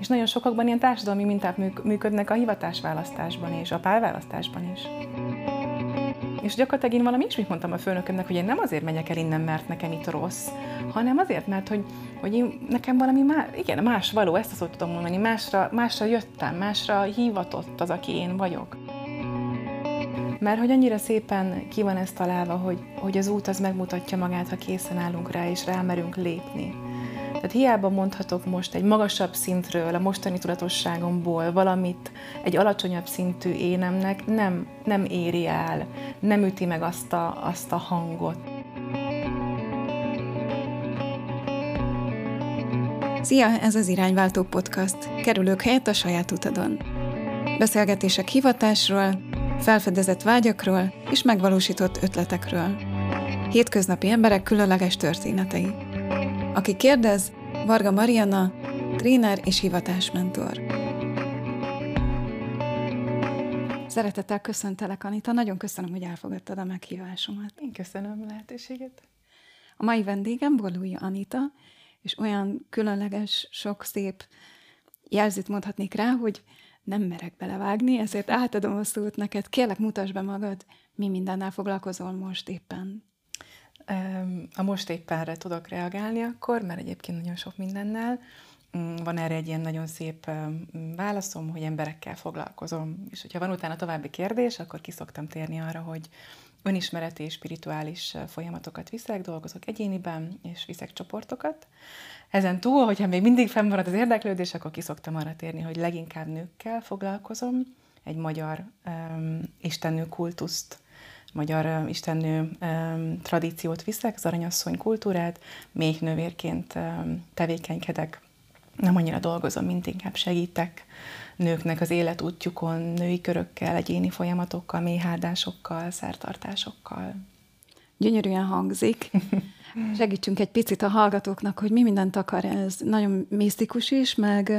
És nagyon sokakban ilyen társadalmi minták működnek a hivatásválasztásban és a pálválasztásban is. És gyakorlatilag én valami ismét mondtam a főnökömnek, hogy én nem azért megyek el innen, mert nekem itt rossz, hanem azért, mert hogy, hogy én, nekem valami más, igen, más való, ezt azt tudom mondani, másra, másra jöttem, másra hívatott az, aki én vagyok. Mert hogy annyira szépen ki van ez találva, hogy, hogy az út az megmutatja magát, ha készen állunk rá, és rámerünk lépni. Tehát hiába mondhatok most egy magasabb szintről, a mostani tudatosságomból valamit egy alacsonyabb szintű énemnek nem, nem éri el, nem üti meg azt a, azt a hangot. Szia, ez az Irányváltó Podcast. Kerülők helyett a saját utadon. Beszélgetések hivatásról, felfedezett vágyakról és megvalósított ötletekről. Hétköznapi emberek különleges történetei. Aki kérdez, Varga Mariana, tréner és hivatásmentor. Szeretettel köszöntelek, Anita. Nagyon köszönöm, hogy elfogadtad a meghívásomat. Én köszönöm a lehetőséget. A mai vendégem Bolúja Anita, és olyan különleges, sok szép jelzőt mondhatnék rá, hogy nem merek belevágni, ezért átadom a szót neked. Kérlek, mutasd be magad, mi mindennel foglalkozol most éppen. A most éppenre tudok reagálni akkor, mert egyébként nagyon sok mindennel. Mm, van erre egy ilyen nagyon szép válaszom, hogy emberekkel foglalkozom. És hogyha van utána további kérdés, akkor kiszoktam térni arra, hogy önismereti és spirituális folyamatokat viszek, dolgozok egyéniben, és viszek csoportokat. Ezen túl, hogyha még mindig fennmarad az érdeklődés, akkor kiszoktam arra térni, hogy leginkább nőkkel foglalkozom, egy magyar um, istennő kultuszt, magyar istennő tradíciót viszek, az aranyasszony kultúrát, még nővérként tevékenykedek, nem annyira dolgozom, mint inkább segítek nőknek az életútjukon, női körökkel, egyéni folyamatokkal, méháldásokkal, szertartásokkal. Gyönyörűen hangzik. Segítsünk egy picit a hallgatóknak, hogy mi mindent akar ez. Nagyon misztikus is, meg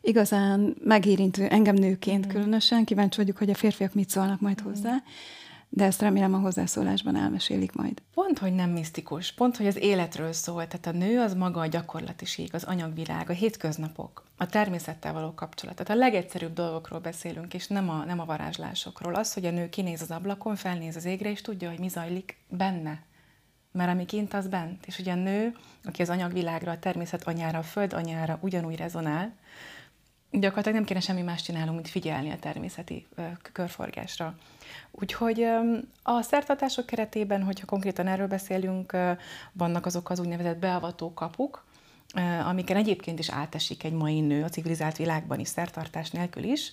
igazán megérintő engem nőként mm. különösen. Kíváncsi vagyok, hogy a férfiak mit szólnak majd mm. hozzá de ezt remélem a hozzászólásban elmesélik majd. Pont, hogy nem misztikus, pont, hogy az életről szól, tehát a nő az maga a gyakorlatiség, az anyagvilág, a hétköznapok, a természettel való kapcsolat. Tehát a legegyszerűbb dolgokról beszélünk, és nem a, nem a varázslásokról. Az, hogy a nő kinéz az ablakon, felnéz az égre, és tudja, hogy mi zajlik benne. Mert ami kint, az bent. És ugye a nő, aki az anyagvilágra, a természet anyára, a föld anyára ugyanúgy rezonál, gyakorlatilag nem kéne semmi más csinálnunk, mint figyelni a természeti körforgásra. Úgyhogy a szertartások keretében, hogyha konkrétan erről beszélünk, vannak azok az úgynevezett beavató kapuk, amiken egyébként is átesik egy mai nő a civilizált világban is, szertartás nélkül is,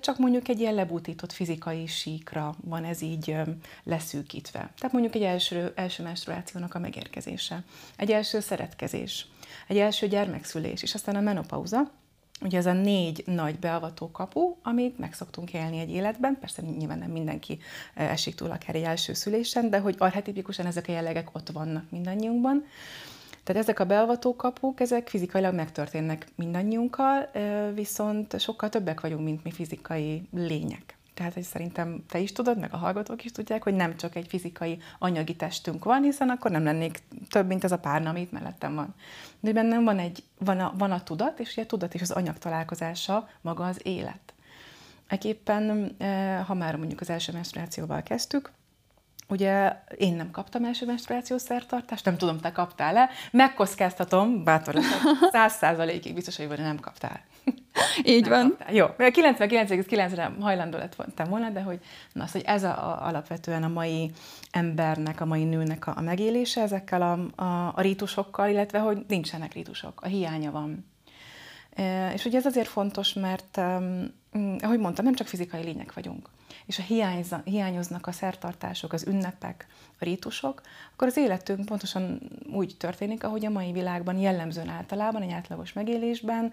csak mondjuk egy ilyen lebútított fizikai síkra van ez így leszűkítve. Tehát mondjuk egy első, első menstruációnak a megérkezése, egy első szeretkezés, egy első gyermekszülés, és aztán a menopauza, Ugye ez a négy nagy beavató kapu, amit meg szoktunk élni egy életben, persze nyilván nem mindenki esik túl akár egy első szülésen, de hogy arhetipikusan ezek a jellegek ott vannak mindannyiunkban. Tehát ezek a beavató kapuk, ezek fizikailag megtörténnek mindannyiunkkal, viszont sokkal többek vagyunk, mint mi fizikai lények. Tehát, hogy szerintem te is tudod, meg a hallgatók is tudják, hogy nem csak egy fizikai anyagi testünk van, hiszen akkor nem lennék több, mint ez a párna, amit mellettem van. De bennem van, egy, van, a, van a tudat, és ugye a tudat és az anyag találkozása maga az élet. Egyébben, eh, ha már mondjuk az első menstruációval kezdtük, Ugye én nem kaptam első menstruációs szertartást, nem tudom, te kaptál-e. Megkockáztatom, bátor száz százalékig biztos, hogy nem kaptál. Így nem van. Kaptál. Jó, 99,9-re hajlandó lett volna, de hogy, na, az, hogy ez a, a, alapvetően a mai embernek, a mai nőnek a, a megélése ezekkel a, a, a rítusokkal, illetve hogy nincsenek rítusok, a hiánya van. E, és ugye ez azért fontos, mert, um, ahogy mondtam, nem csak fizikai lények vagyunk és ha hiányoznak a szertartások, az ünnepek, a rítusok, akkor az életünk pontosan úgy történik, ahogy a mai világban jellemzően általában, egy átlagos megélésben,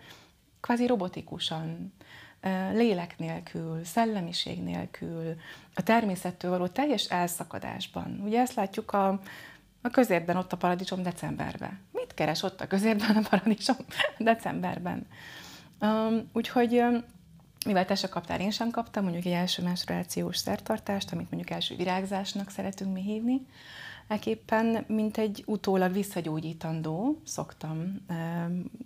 kvázi robotikusan, lélek nélkül, szellemiség nélkül, a természettől való teljes elszakadásban. Ugye ezt látjuk a, a közérben, ott a paradicsom decemberben. Mit keres ott a közérben a paradicsom decemberben? Um, úgyhogy mivel te se kaptál, én sem kaptam, mondjuk egy első menstruációs szertartást, amit mondjuk első virágzásnak szeretünk mi hívni, Eképpen, mint egy utólag visszagyógyítandó, szoktam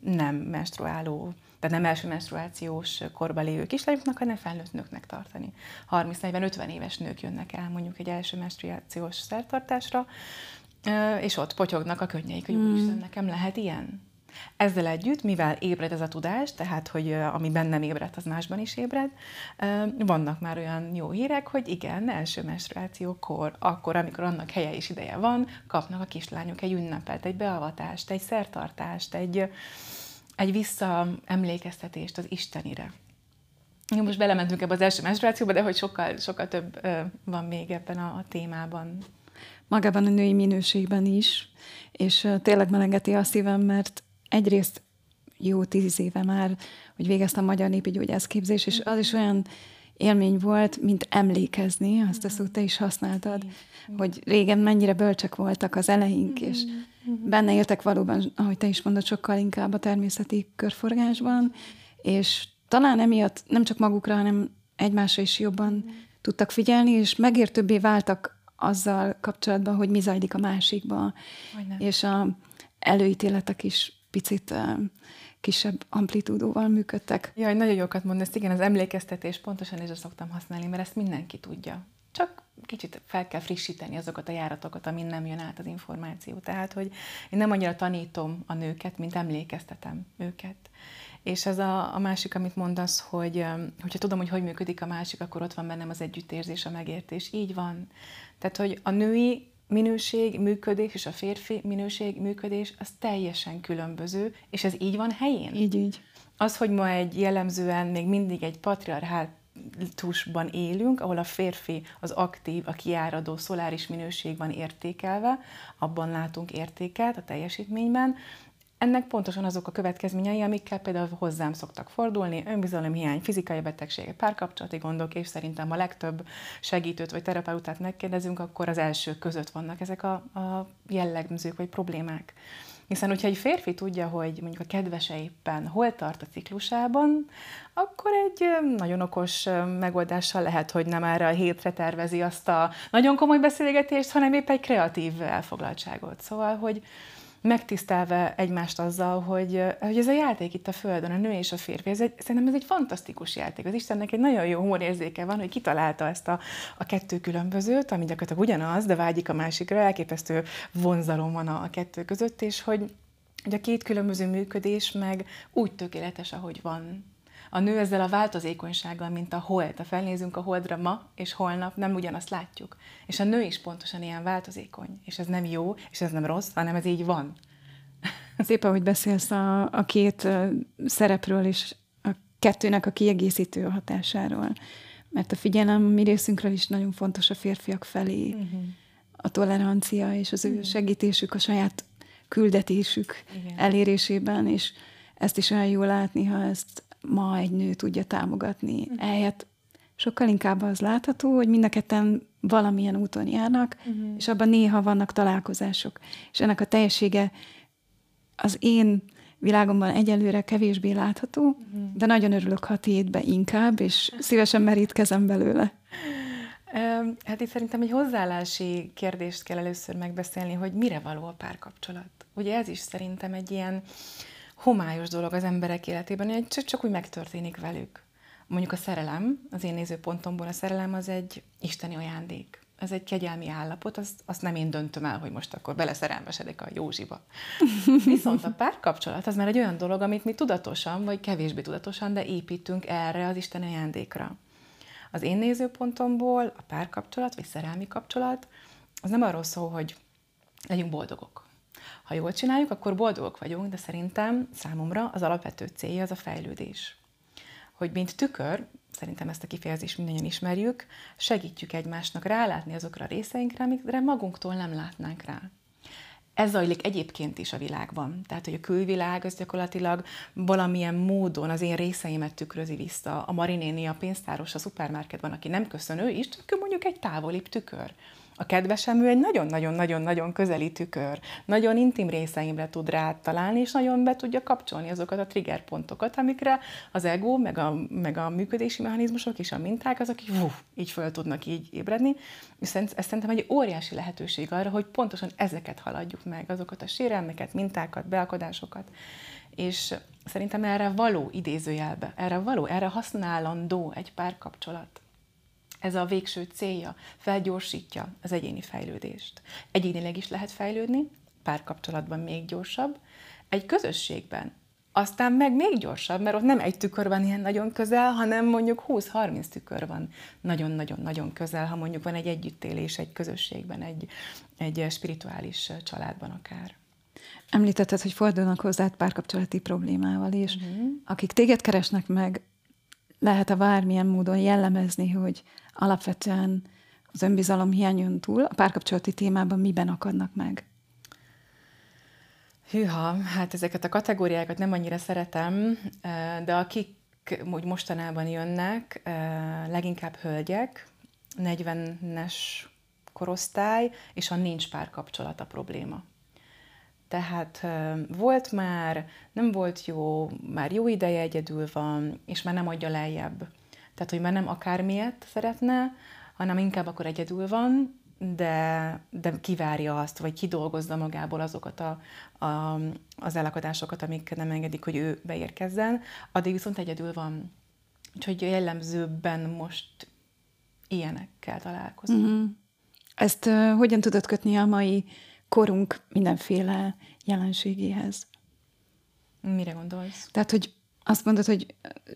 nem menstruáló, tehát nem első menstruációs korba lévő kislányoknak, hanem felnőtt nőknek tartani. 30-40-50 éves nők jönnek el mondjuk egy első menstruációs szertartásra, és ott potyognak a könnyeik, hogy mm. úristen, nekem lehet ilyen? Ezzel együtt, mivel ébred ez a tudás, tehát, hogy ami bennem ébred, az másban is ébred, vannak már olyan jó hírek, hogy igen, első menstruációkor, akkor, amikor annak helye és ideje van, kapnak a kislányok egy ünnepet, egy beavatást, egy szertartást, egy, egy visszaemlékeztetést az Istenire. Most belementünk ebbe az első menstruációba, de hogy sokkal, sokkal több van még ebben a, a témában. Magában a női minőségben is, és tényleg melengeti a szívem, mert egyrészt jó tíz éve már, hogy végeztem magyar népi gyógyászképzés, és az is olyan élmény volt, mint emlékezni, azt a szót te is használtad, hogy régen mennyire bölcsek voltak az eleink, és benne éltek valóban, ahogy te is mondod, sokkal inkább a természeti körforgásban, és talán emiatt nem csak magukra, hanem egymásra is jobban tudtak figyelni, és megértőbbé váltak azzal kapcsolatban, hogy mi zajlik a másikban, és a előítéletek is picit kisebb amplitúdóval működtek. Jaj, nagyon jókat mondasz, igen, az emlékeztetés pontosan is szoktam használni, mert ezt mindenki tudja. Csak kicsit fel kell frissíteni azokat a járatokat, amin nem jön át az információ. Tehát, hogy én nem annyira tanítom a nőket, mint emlékeztetem őket. És ez a, a másik, amit mondasz, hogy hogyha tudom, hogy hogy működik a másik, akkor ott van bennem az együttérzés, a megértés. Így van. Tehát, hogy a női minőség, működés és a férfi minőség, működés az teljesen különböző, és ez így van helyén. Így, így. Az, hogy ma egy jellemzően még mindig egy patriarhátusban élünk, ahol a férfi az aktív, a kiáradó szoláris minőség van értékelve, abban látunk értéket a teljesítményben, ennek pontosan azok a következményei, amikkel például hozzám szoktak fordulni, önbizalomhiány, fizikai betegségek, párkapcsolati gondok, és szerintem a legtöbb segítőt vagy terapeutát megkérdezünk, akkor az első között vannak ezek a, a jellemzők vagy problémák. Hiszen, hogyha egy férfi tudja, hogy mondjuk a kedvese éppen hol tart a ciklusában, akkor egy nagyon okos megoldással lehet, hogy nem erre a hétre tervezi azt a nagyon komoly beszélgetést, hanem épp egy kreatív elfoglaltságot. Szóval, hogy, megtisztelve egymást azzal, hogy, hogy ez a játék itt a Földön, a nő és a férfi, ez egy, szerintem ez egy fantasztikus játék. Az Istennek egy nagyon jó humorérzéke van, hogy kitalálta ezt a, a kettő különbözőt, ami gyakorlatilag ugyanaz, de vágyik a másikra, elképesztő vonzalom van a, a kettő között, és hogy, hogy a két különböző működés meg úgy tökéletes, ahogy van a nő ezzel a változékonysággal, mint a hold. Ha felnézünk a holdra ma és holnap, nem ugyanazt látjuk. És a nő is pontosan ilyen változékony. És ez nem jó, és ez nem rossz, hanem ez így van. Szépen, hogy beszélsz a, a két szerepről és a kettőnek a kiegészítő hatásáról. Mert a figyelem mi részünkről is nagyon fontos a férfiak felé. Uh-huh. A tolerancia és az ő uh-huh. segítésük a saját küldetésük Igen. elérésében, és ezt is olyan jó látni, ha ezt ma egy nő tudja támogatni. Uh-huh. Ehelyett sokkal inkább az látható, hogy mind a ketten valamilyen úton járnak, uh-huh. és abban néha vannak találkozások. És ennek a teljessége az én világomban egyelőre kevésbé látható, uh-huh. de nagyon örülök, ha tiédbe inkább, és szívesen merítkezem belőle. Hát itt szerintem egy hozzáállási kérdést kell először megbeszélni, hogy mire való a párkapcsolat. Ugye ez is szerintem egy ilyen homályos dolog az emberek életében, hogy csak, csak úgy megtörténik velük. Mondjuk a szerelem, az én nézőpontomból a szerelem az egy isteni ajándék. Ez egy kegyelmi állapot, azt, azt nem én döntöm el, hogy most akkor beleszerelmesedek a Józsiba. Viszont a párkapcsolat az már egy olyan dolog, amit mi tudatosan, vagy kevésbé tudatosan, de építünk erre az isteni ajándékra. Az én nézőpontomból a párkapcsolat, vagy szerelmi kapcsolat, az nem arról szól, hogy legyünk boldogok ha jól csináljuk, akkor boldogok vagyunk, de szerintem számomra az alapvető célja az a fejlődés. Hogy mint tükör, szerintem ezt a kifejezést mindannyian ismerjük, segítjük egymásnak rálátni azokra a részeinkre, amikre magunktól nem látnánk rá. Ez zajlik egyébként is a világban. Tehát, hogy a külvilág az gyakorlatilag valamilyen módon az én részeimet tükrözi vissza. A Marinéni, a pénztáros a szupermarketban, aki nem köszönő is, csak mondjuk egy távolibb tükör A kedvesem, ő egy nagyon-nagyon-nagyon-nagyon közeli tükör. Nagyon intim részeimre tud találni, és nagyon be tudja kapcsolni azokat a triggerpontokat, amikre az ego, meg a, meg a működési mechanizmusok és a minták, azok így, uf, így föl tudnak így ébredni. És ez szerintem egy óriási lehetőség arra, hogy pontosan ezeket haladjuk meg, azokat a sérelmeket, mintákat, beakadásokat. És szerintem erre való idézőjelbe, erre való, erre használandó egy párkapcsolat. Ez a végső célja, felgyorsítja az egyéni fejlődést. Egyénileg is lehet fejlődni, párkapcsolatban még gyorsabb, egy közösségben aztán meg még gyorsabb, mert ott nem egy tükör van ilyen nagyon közel, hanem mondjuk 20-30 tükör van nagyon-nagyon-nagyon közel, ha mondjuk van egy együttélés egy közösségben, egy, egy spirituális családban akár. Említetted, hogy fordulnak hozzád párkapcsolati problémával is. Uh-huh. Akik téged keresnek meg, lehet-e bármilyen módon jellemezni, hogy alapvetően az önbizalom hiányon túl a párkapcsolati témában miben akadnak meg? Hűha, hát ezeket a kategóriákat nem annyira szeretem, de akik úgy mostanában jönnek, leginkább hölgyek, 40-es korosztály, és a nincs párkapcsolat probléma. Tehát volt már, nem volt jó, már jó ideje egyedül van, és már nem adja lejjebb. Tehát, hogy már nem akármiért szeretne, hanem inkább akkor egyedül van, de, de kivárja azt, vagy kidolgozza magából azokat a, a, az elakadásokat, amik nem engedik, hogy ő beérkezzen, addig viszont egyedül van. Úgyhogy jellemzőbben most ilyenekkel találkozom. Uh-huh. Ezt uh, hogyan tudod kötni a mai korunk mindenféle jelenségéhez. Mire gondolsz? Tehát, hogy azt mondod, hogy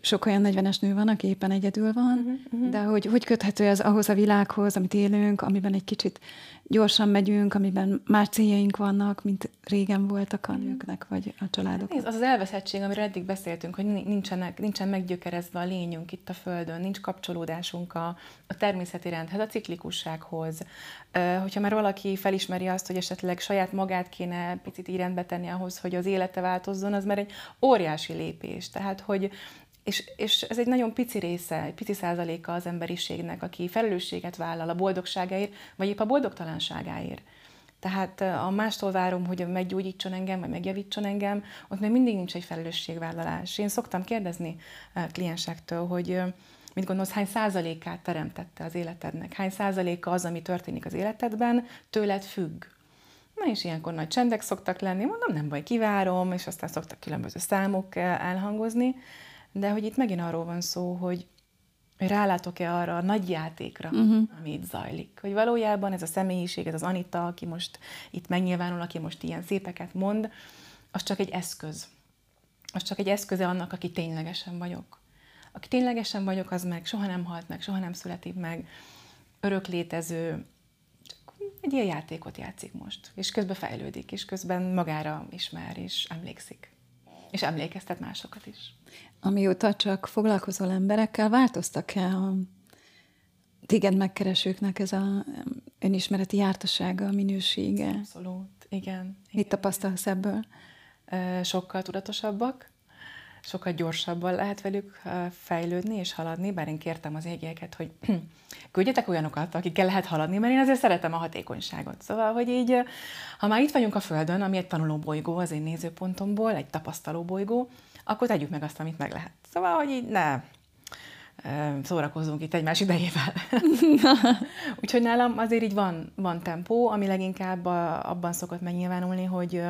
sok olyan 40-es nő van, aki éppen egyedül van, uh-huh, uh-huh. de hogy hogy köthető ez ahhoz a világhoz, amit élünk, amiben egy kicsit gyorsan megyünk, amiben más céljaink vannak, mint régen voltak a mhm. nőknek, vagy a családok. Nézd, az az elveszettség, amiről eddig beszéltünk, hogy nincsenek, nincsen meggyökerezve a lényünk itt a Földön, nincs kapcsolódásunk a, a természeti rendhez, a ciklikussághoz. Hogyha már valaki felismeri azt, hogy esetleg saját magát kéne picit így tenni ahhoz, hogy az élete változzon, az már egy óriási lépés. Tehát, hogy és, és ez egy nagyon pici része, egy pici százaléka az emberiségnek, aki felelősséget vállal a boldogságáért, vagy épp a boldogtalanságáért. Tehát a mástól várom, hogy meggyógyítson engem, vagy megjavítson engem, ott még mindig nincs egy felelősségvállalás. Én szoktam kérdezni kliensektől, hogy mit gondolsz, hány százalékát teremtette az életednek, hány százaléka az, ami történik az életedben, tőled függ. Na és ilyenkor nagy csendek szoktak lenni, mondom, nem baj, kivárom, és aztán szoktak különböző számok elhangozni, de hogy itt megint arról van szó, hogy rálátok-e arra a nagy játékra, uh-huh. ami itt zajlik. Hogy valójában ez a személyiség, ez az Anita, aki most itt megnyilvánul, aki most ilyen szépeket mond, az csak egy eszköz. Az csak egy eszköze annak, aki ténylegesen vagyok. Aki ténylegesen vagyok, az meg soha nem halt meg, soha nem születik meg, örök létező, egy ilyen játékot játszik most, és közben fejlődik, és közben magára ismer, és emlékszik. És emlékeztet másokat is. Amióta csak foglalkozol emberekkel, változtak-e a téged megkeresőknek ez a önismereti jártasága, a minősége? Abszolút, igen. Mit tapasztalsz ebből? Sokkal tudatosabbak, sokkal gyorsabban lehet velük fejlődni és haladni, bár én kértem az égieket, hogy küldjetek olyanokat, akikkel lehet haladni, mert én azért szeretem a hatékonyságot. Szóval, hogy így, ha már itt vagyunk a Földön, ami egy tanuló bolygó az én nézőpontomból, egy tapasztaló bolygó, akkor tegyük meg azt, amit meg lehet. Szóval, hogy így ne szórakozzunk itt egymás idejével. Úgyhogy nálam azért így van, van tempó, ami leginkább abban szokott megnyilvánulni, hogy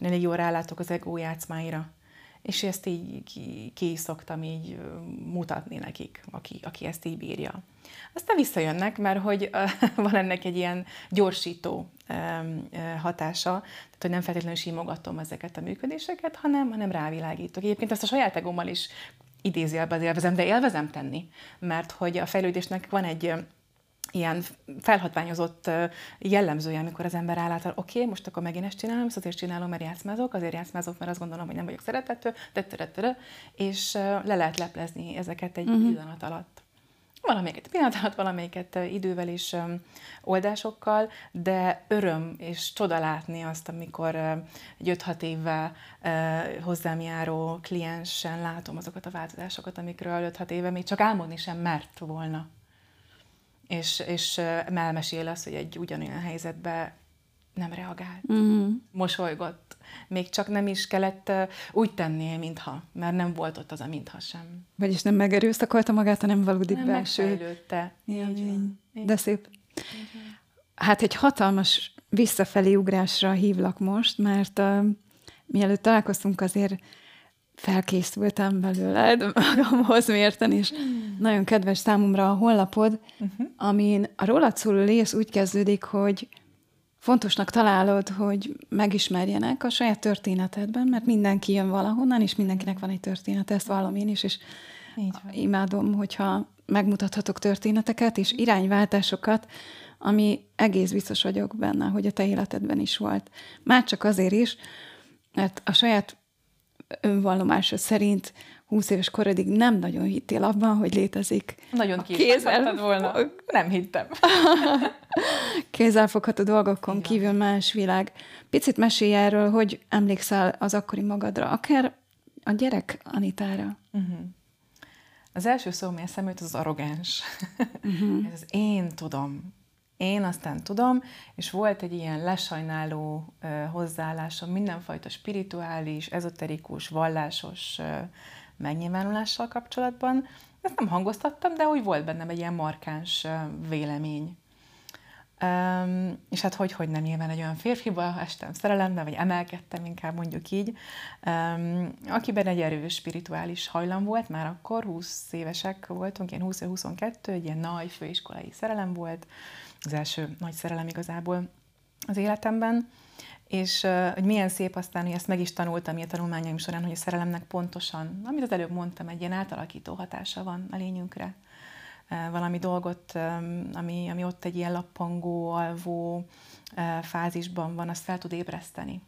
elég jól rálátok az ego játszmáira és ezt így ki, ki szoktam így mutatni nekik, aki, aki ezt így bírja. Aztán visszajönnek, mert hogy van ennek egy ilyen gyorsító hatása, tehát hogy nem feltétlenül simogatom ezeket a működéseket, hanem, hanem rávilágítok. Egyébként ezt a saját egómmal is idézőjelben élvezem, de élvezem tenni, mert hogy a fejlődésnek van egy ilyen felhatványozott jellemzője, amikor az ember állát, oké, okay, most akkor megint ezt csinálom, ezt azért csinálom, mert játszmázok, azért játszmázok, mert azt gondolom, hogy nem vagyok szeretető, és le lehet leplezni ezeket egy uh-huh. pillanat alatt. Valamelyiket pillanat alatt, valamelyiket idővel és oldásokkal, de öröm és csoda látni azt, amikor egy 5-6 évvel hozzám járó kliensen látom azokat a változásokat, amikről 5-6 éve még csak álmodni sem mert volna és, és elmesél azt, hogy egy ugyanolyan helyzetben nem reagált, uh-huh. mosolygott. Még csak nem is kellett úgy tennie, mintha, mert nem volt ott az a mintha sem. Vagyis nem megerőszakolta magát, hanem valódi nem belső. Megfejlődte. Élmény. De szép. Hát egy hatalmas visszafelé ugrásra hívlak most, mert uh, mielőtt találkoztunk, azért felkészültem belőled magamhoz mérten, és nagyon kedves számomra a honlapod, uh-huh. amin a rólad szóló rész úgy kezdődik, hogy fontosnak találod, hogy megismerjenek a saját történetedben, mert mindenki jön valahonnan, és mindenkinek van egy történet, ezt vallom én is, és imádom, hogyha megmutathatok történeteket és irányváltásokat, ami egész biztos vagyok benne, hogy a te életedben is volt. Már csak azért is, mert a saját önvallomásod szerint 20 éves korodig nem nagyon hittél abban, hogy létezik. Nagyon kézzel volna. Nem hittem. Kézzelfogható dolgokon Igen. kívül más világ. Picit mesélj erről, hogy emlékszel az akkori magadra, akár a gyerek Anitára. Uh-huh. Az első szó, ami eszembe az, az arrogáns. Uh-huh. Ez az én tudom. Én aztán tudom, és volt egy ilyen lesajnáló uh, hozzáállásom mindenfajta spirituális, ezoterikus, vallásos uh, megnyilvánulással kapcsolatban. Ezt nem hangoztattam, de úgy volt bennem egy ilyen markáns uh, vélemény. Um, és hát hogy, hogy nem nyilván egy olyan férfiba estem szerelembe, vagy emelkedtem inkább mondjuk így, um, akiben egy erős spirituális hajlam volt, már akkor 20 évesek voltunk, ilyen 20-22, egy ilyen nagy főiskolai szerelem volt, az első nagy szerelem igazából az életemben, és hogy milyen szép aztán, hogy ezt meg is tanultam a tanulmányaim során, hogy a szerelemnek pontosan, amit az előbb mondtam, egy ilyen átalakító hatása van a lényünkre. Valami dolgot, ami, ami ott egy ilyen lappangó, alvó fázisban van, azt fel tud ébreszteni.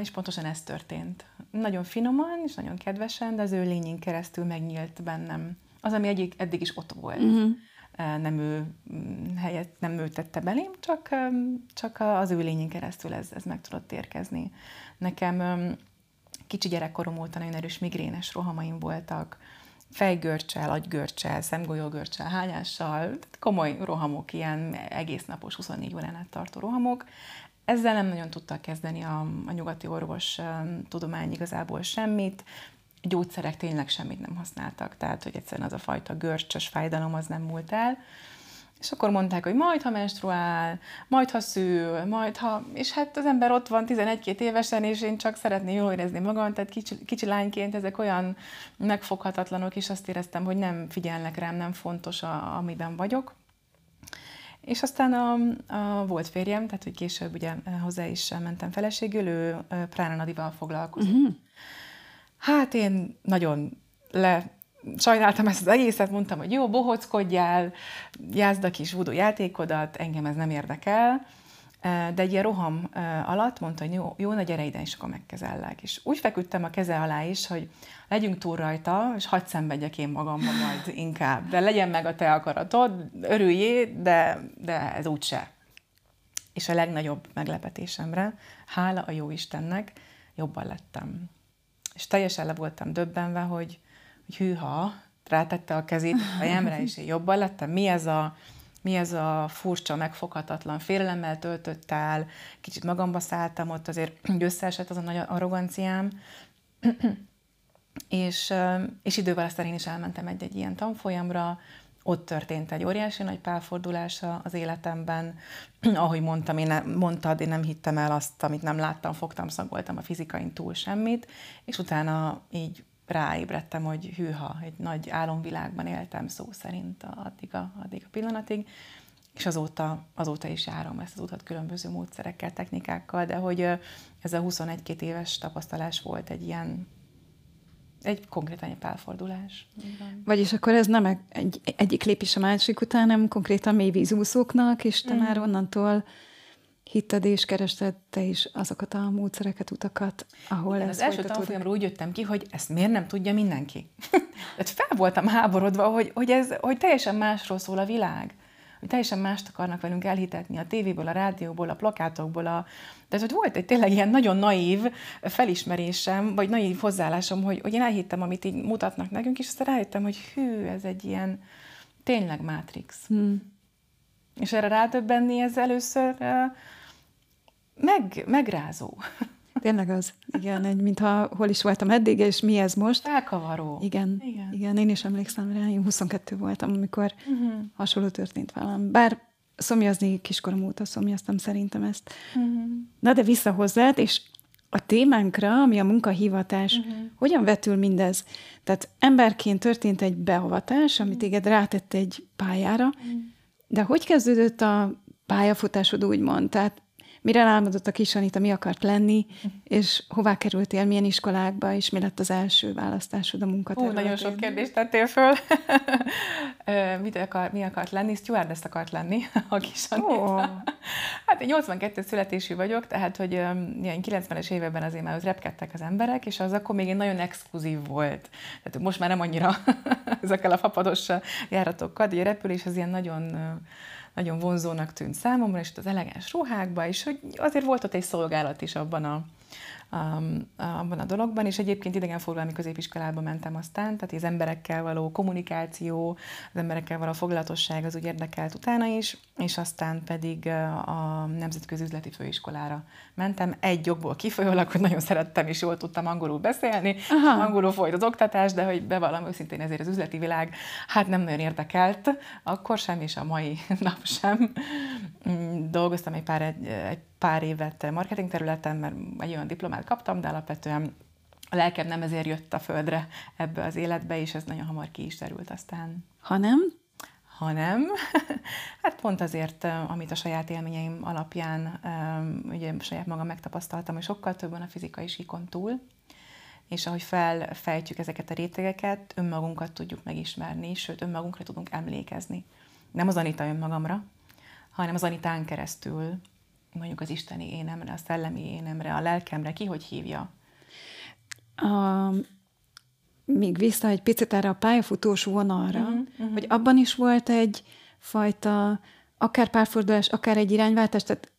És pontosan ez történt. Nagyon finoman és nagyon kedvesen, de az ő lényén keresztül megnyílt bennem az, ami egyik, eddig is ott volt. Uh-huh nem ő mm, helyett, nem ő tette belém, csak, csak az ő lényén keresztül ez, ez meg tudott érkezni. Nekem kicsi gyerekkorom óta nagyon erős migrénes rohamaim voltak, fejgörcsel, agygörcsel, szemgolyógörcsel, hányással, komoly rohamok, ilyen egész napos, 24 órán át tartó rohamok. Ezzel nem nagyon tudtak kezdeni a, a nyugati orvos tudomány igazából semmit, gyógyszerek tényleg semmit nem használtak, tehát hogy egyszerűen az a fajta görcsös fájdalom az nem múlt el. És akkor mondták, hogy majd, ha menstruál, majd, ha szül, majd, ha... És hát az ember ott van 11-2 évesen, és én csak szeretném jól érezni magam, tehát kicsi, kicsi lányként ezek olyan megfoghatatlanok, és azt éreztem, hogy nem figyelnek rám, nem fontos, a, amiben vagyok. És aztán a, a volt férjem, tehát hogy később ugye hozzá is mentem feleségül, ő Prána Nadival foglalkozott. Uh-huh. Hát én nagyon le sajnáltam ezt az egészet, mondtam, hogy jó, bohockodjál, jázd a kis voodoo játékodat, engem ez nem érdekel, de egy ilyen roham alatt mondta, hogy jó, jó na gyere ide, és akkor megkezellek. És úgy feküdtem a keze alá is, hogy legyünk túl rajta, és hagyd szenvedjek én magamban majd inkább. De legyen meg a te akaratod, örüljé, de, de ez úgyse. És a legnagyobb meglepetésemre, hála a jó Istennek, jobban lettem és teljesen le voltam döbbenve, hogy, hogy hűha, rátette a kezét a fejemre, és én jobban lettem. Mi ez a, mi ez a furcsa, megfoghatatlan félelemmel töltött el, kicsit magamba szálltam ott, azért összeesett az a nagy arroganciám, és, és idővel aztán én is elmentem egy-egy ilyen tanfolyamra, ott történt egy óriási nagy pálfordulása az életemben. Ahogy mondtam, én ne, mondtad, én nem hittem el azt, amit nem láttam, fogtam, szagoltam a fizikain túl semmit, és utána így ráébredtem, hogy hűha, egy nagy álomvilágban éltem szó szerint addig a, addig a pillanatig, és azóta, azóta is járom ezt az utat különböző módszerekkel, technikákkal, de hogy ez a 21-2 éves tapasztalás volt egy ilyen egy konkrétan egy pálfordulás. Vagyis akkor ez nem egy, egyik lépés a másik után, hanem konkrétan mély vízúszóknak, és te mm. már onnantól hitted és kerested te is azokat a módszereket, utakat, ahol Igen, ez Az első tanfolyamról úgy jöttem ki, hogy ezt miért nem tudja mindenki. Tehát fel voltam háborodva, hogy, hogy, ez, hogy teljesen másról szól a világ hogy teljesen mást akarnak velünk elhitetni a tévéből, a rádióból, a plakátokból. A... Tehát, hogy volt egy tényleg ilyen nagyon naív felismerésem, vagy naív hozzáállásom, hogy, hogy én elhittem, amit így mutatnak nekünk, és aztán rájöttem, hogy hű, ez egy ilyen Tényleg Matrix. Hmm. És erre rádöbbenni ez először meg, megrázó. Tényleg az. Igen, egy, mintha hol is voltam eddig, és mi ez most. Elkavaró. Igen, igen. igen én is emlékszem rá. Én 22 voltam, amikor uh-huh. hasonló történt velem. Bár szomjazni kiskorom óta szomjaztam szerintem ezt. Uh-huh. Na de vissza hozzád, és a témánkra, ami a munkahivatás, uh-huh. hogyan vetül mindez? Tehát emberként történt egy beavatás, ami téged rátett egy pályára, uh-huh. de hogy kezdődött a pályafutásod, úgymond? Tehát mire álmodott a kis Anita, mi akart lenni, és hová kerültél, milyen iskolákba, és mi lett az első választásod a munkaterületén? Ó, nagyon sok kérdést tettél föl. Mit akar, mi akart lenni? Stewardess akart lenni a kis Anita. Oh. Hát én 82 születésű vagyok, tehát, hogy ilyen 90-es években azért már repkedtek az emberek, és az akkor még egy nagyon exkluzív volt. Tehát most már nem annyira ezekkel a fapados járatokkal, de a repülés az ilyen nagyon nagyon vonzónak tűnt számomra, és az elegáns ruhákba, és hogy azért volt ott egy szolgálat is abban a, um, abban a dologban, és egyébként idegenforgalmi középiskolába mentem aztán, tehát az emberekkel való kommunikáció, az emberekkel való foglalatosság az úgy érdekelt utána is, és aztán pedig a Nemzetközi Üzleti Főiskolára mentem, egy jogból kifolyólag, hogy nagyon szerettem és jól tudtam angolul beszélni, Aha. angolul folyt az oktatás, de hogy bevallom őszintén ezért az üzleti világ hát nem nagyon érdekelt, akkor sem, és a mai nap sem. Mm, dolgoztam egy pár, egy, egy pár évet marketing területen, mert egy olyan diplomát kaptam, de alapvetően a lelkem nem ezért jött a földre ebbe az életbe, és ez nagyon hamar ki is terült aztán. Ha nem? Ha nem, hát pont azért, amit a saját élményeim alapján, ugye saját magam megtapasztaltam, hogy sokkal többen a fizikai síkon túl, és ahogy felfejtjük ezeket a rétegeket, önmagunkat tudjuk megismerni, sőt, önmagunkra tudunk emlékezni. Nem az Anita önmagamra, hanem az Anitán keresztül, mondjuk az isteni énemre, a szellemi énemre, a lelkemre, ki hogy hívja? A, még vissza egy picit erre a pályafutós vonalra, uh-huh, uh-huh. hogy abban is volt egy fajta, akár párfordulás, akár egy irányváltás, tehát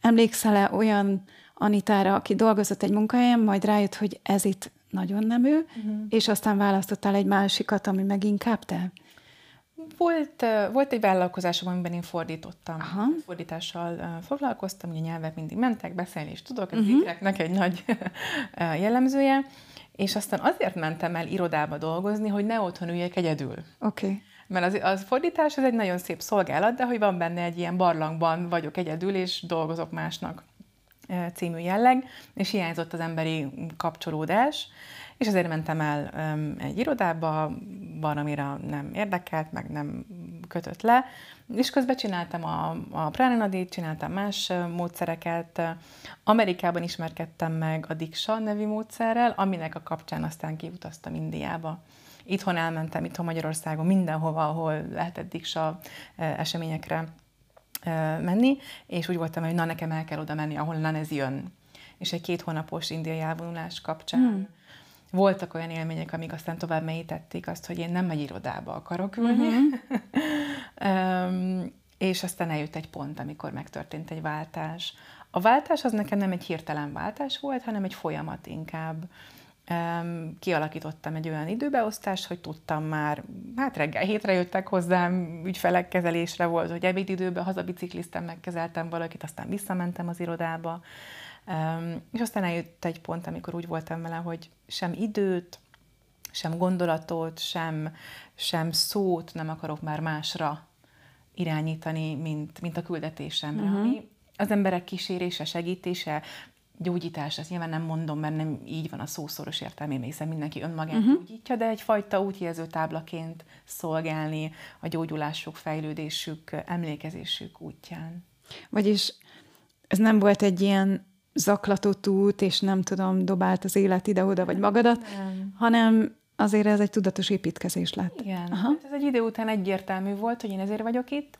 emlékszel-e olyan Anitára, aki dolgozott egy munkahelyen, majd rájött, hogy ez itt nagyon nem ő, uh-huh. és aztán választottál egy másikat, ami meg inkább te? Volt, volt egy vállalkozásom, amiben én fordítottam. Aha. Fordítással foglalkoztam, ugye nyelvek mindig mentek, beszélni is tudok, ez uh-huh. egy nagy jellemzője. És aztán azért mentem el irodába dolgozni, hogy ne otthon üljek egyedül. Oké. Okay. Mert az, az fordítás az egy nagyon szép szolgálat, de hogy van benne egy ilyen barlangban vagyok egyedül, és dolgozok másnak című jelleg, és hiányzott az emberi kapcsolódás, és ezért mentem el egy irodába, valamire nem érdekelt, meg nem kötött le, és közben csináltam a, a Prananadit, csináltam más módszereket. Amerikában ismerkedtem meg a Diksha nevű módszerrel, aminek a kapcsán aztán kiutaztam Indiába. Itthon elmentem, itthon Magyarországon, mindenhova, ahol lehetett Diksha eseményekre menni, és úgy voltam, hogy na, nekem el kell oda menni, ahol ez jön. És egy két hónapos indiai elvonulás kapcsán hmm voltak olyan élmények, amik aztán tovább mélyítették azt, hogy én nem egy irodába akarok ülni. Uh-huh. um, és aztán eljött egy pont, amikor megtörtént egy váltás. A váltás az nekem nem egy hirtelen váltás volt, hanem egy folyamat inkább. Um, kialakítottam egy olyan időbeosztást, hogy tudtam már, hát reggel hétre jöttek hozzám, ügyfelek kezelésre volt, hogy ebédidőben hazabicikliztem, megkezeltem valakit, aztán visszamentem az irodába. És aztán eljött egy pont, amikor úgy voltam vele, hogy sem időt, sem gondolatot, sem, sem szót nem akarok már másra irányítani, mint, mint a küldetésemre, uh-huh. ami az emberek kísérése, segítése, gyógyítás, ezt nyilván nem mondom, mert nem így van a szószoros értelmében, hiszen mindenki önmagát uh-huh. gyógyítja, de egyfajta útjelző táblaként szolgálni a gyógyulásuk, fejlődésük, emlékezésük útján. Vagyis ez nem volt egy ilyen zaklatott út, és nem tudom, dobált az élet ide-oda, vagy magadat, nem. hanem azért ez egy tudatos építkezés lett. Igen. Aha. Hát ez egy idő után egyértelmű volt, hogy én ezért vagyok itt,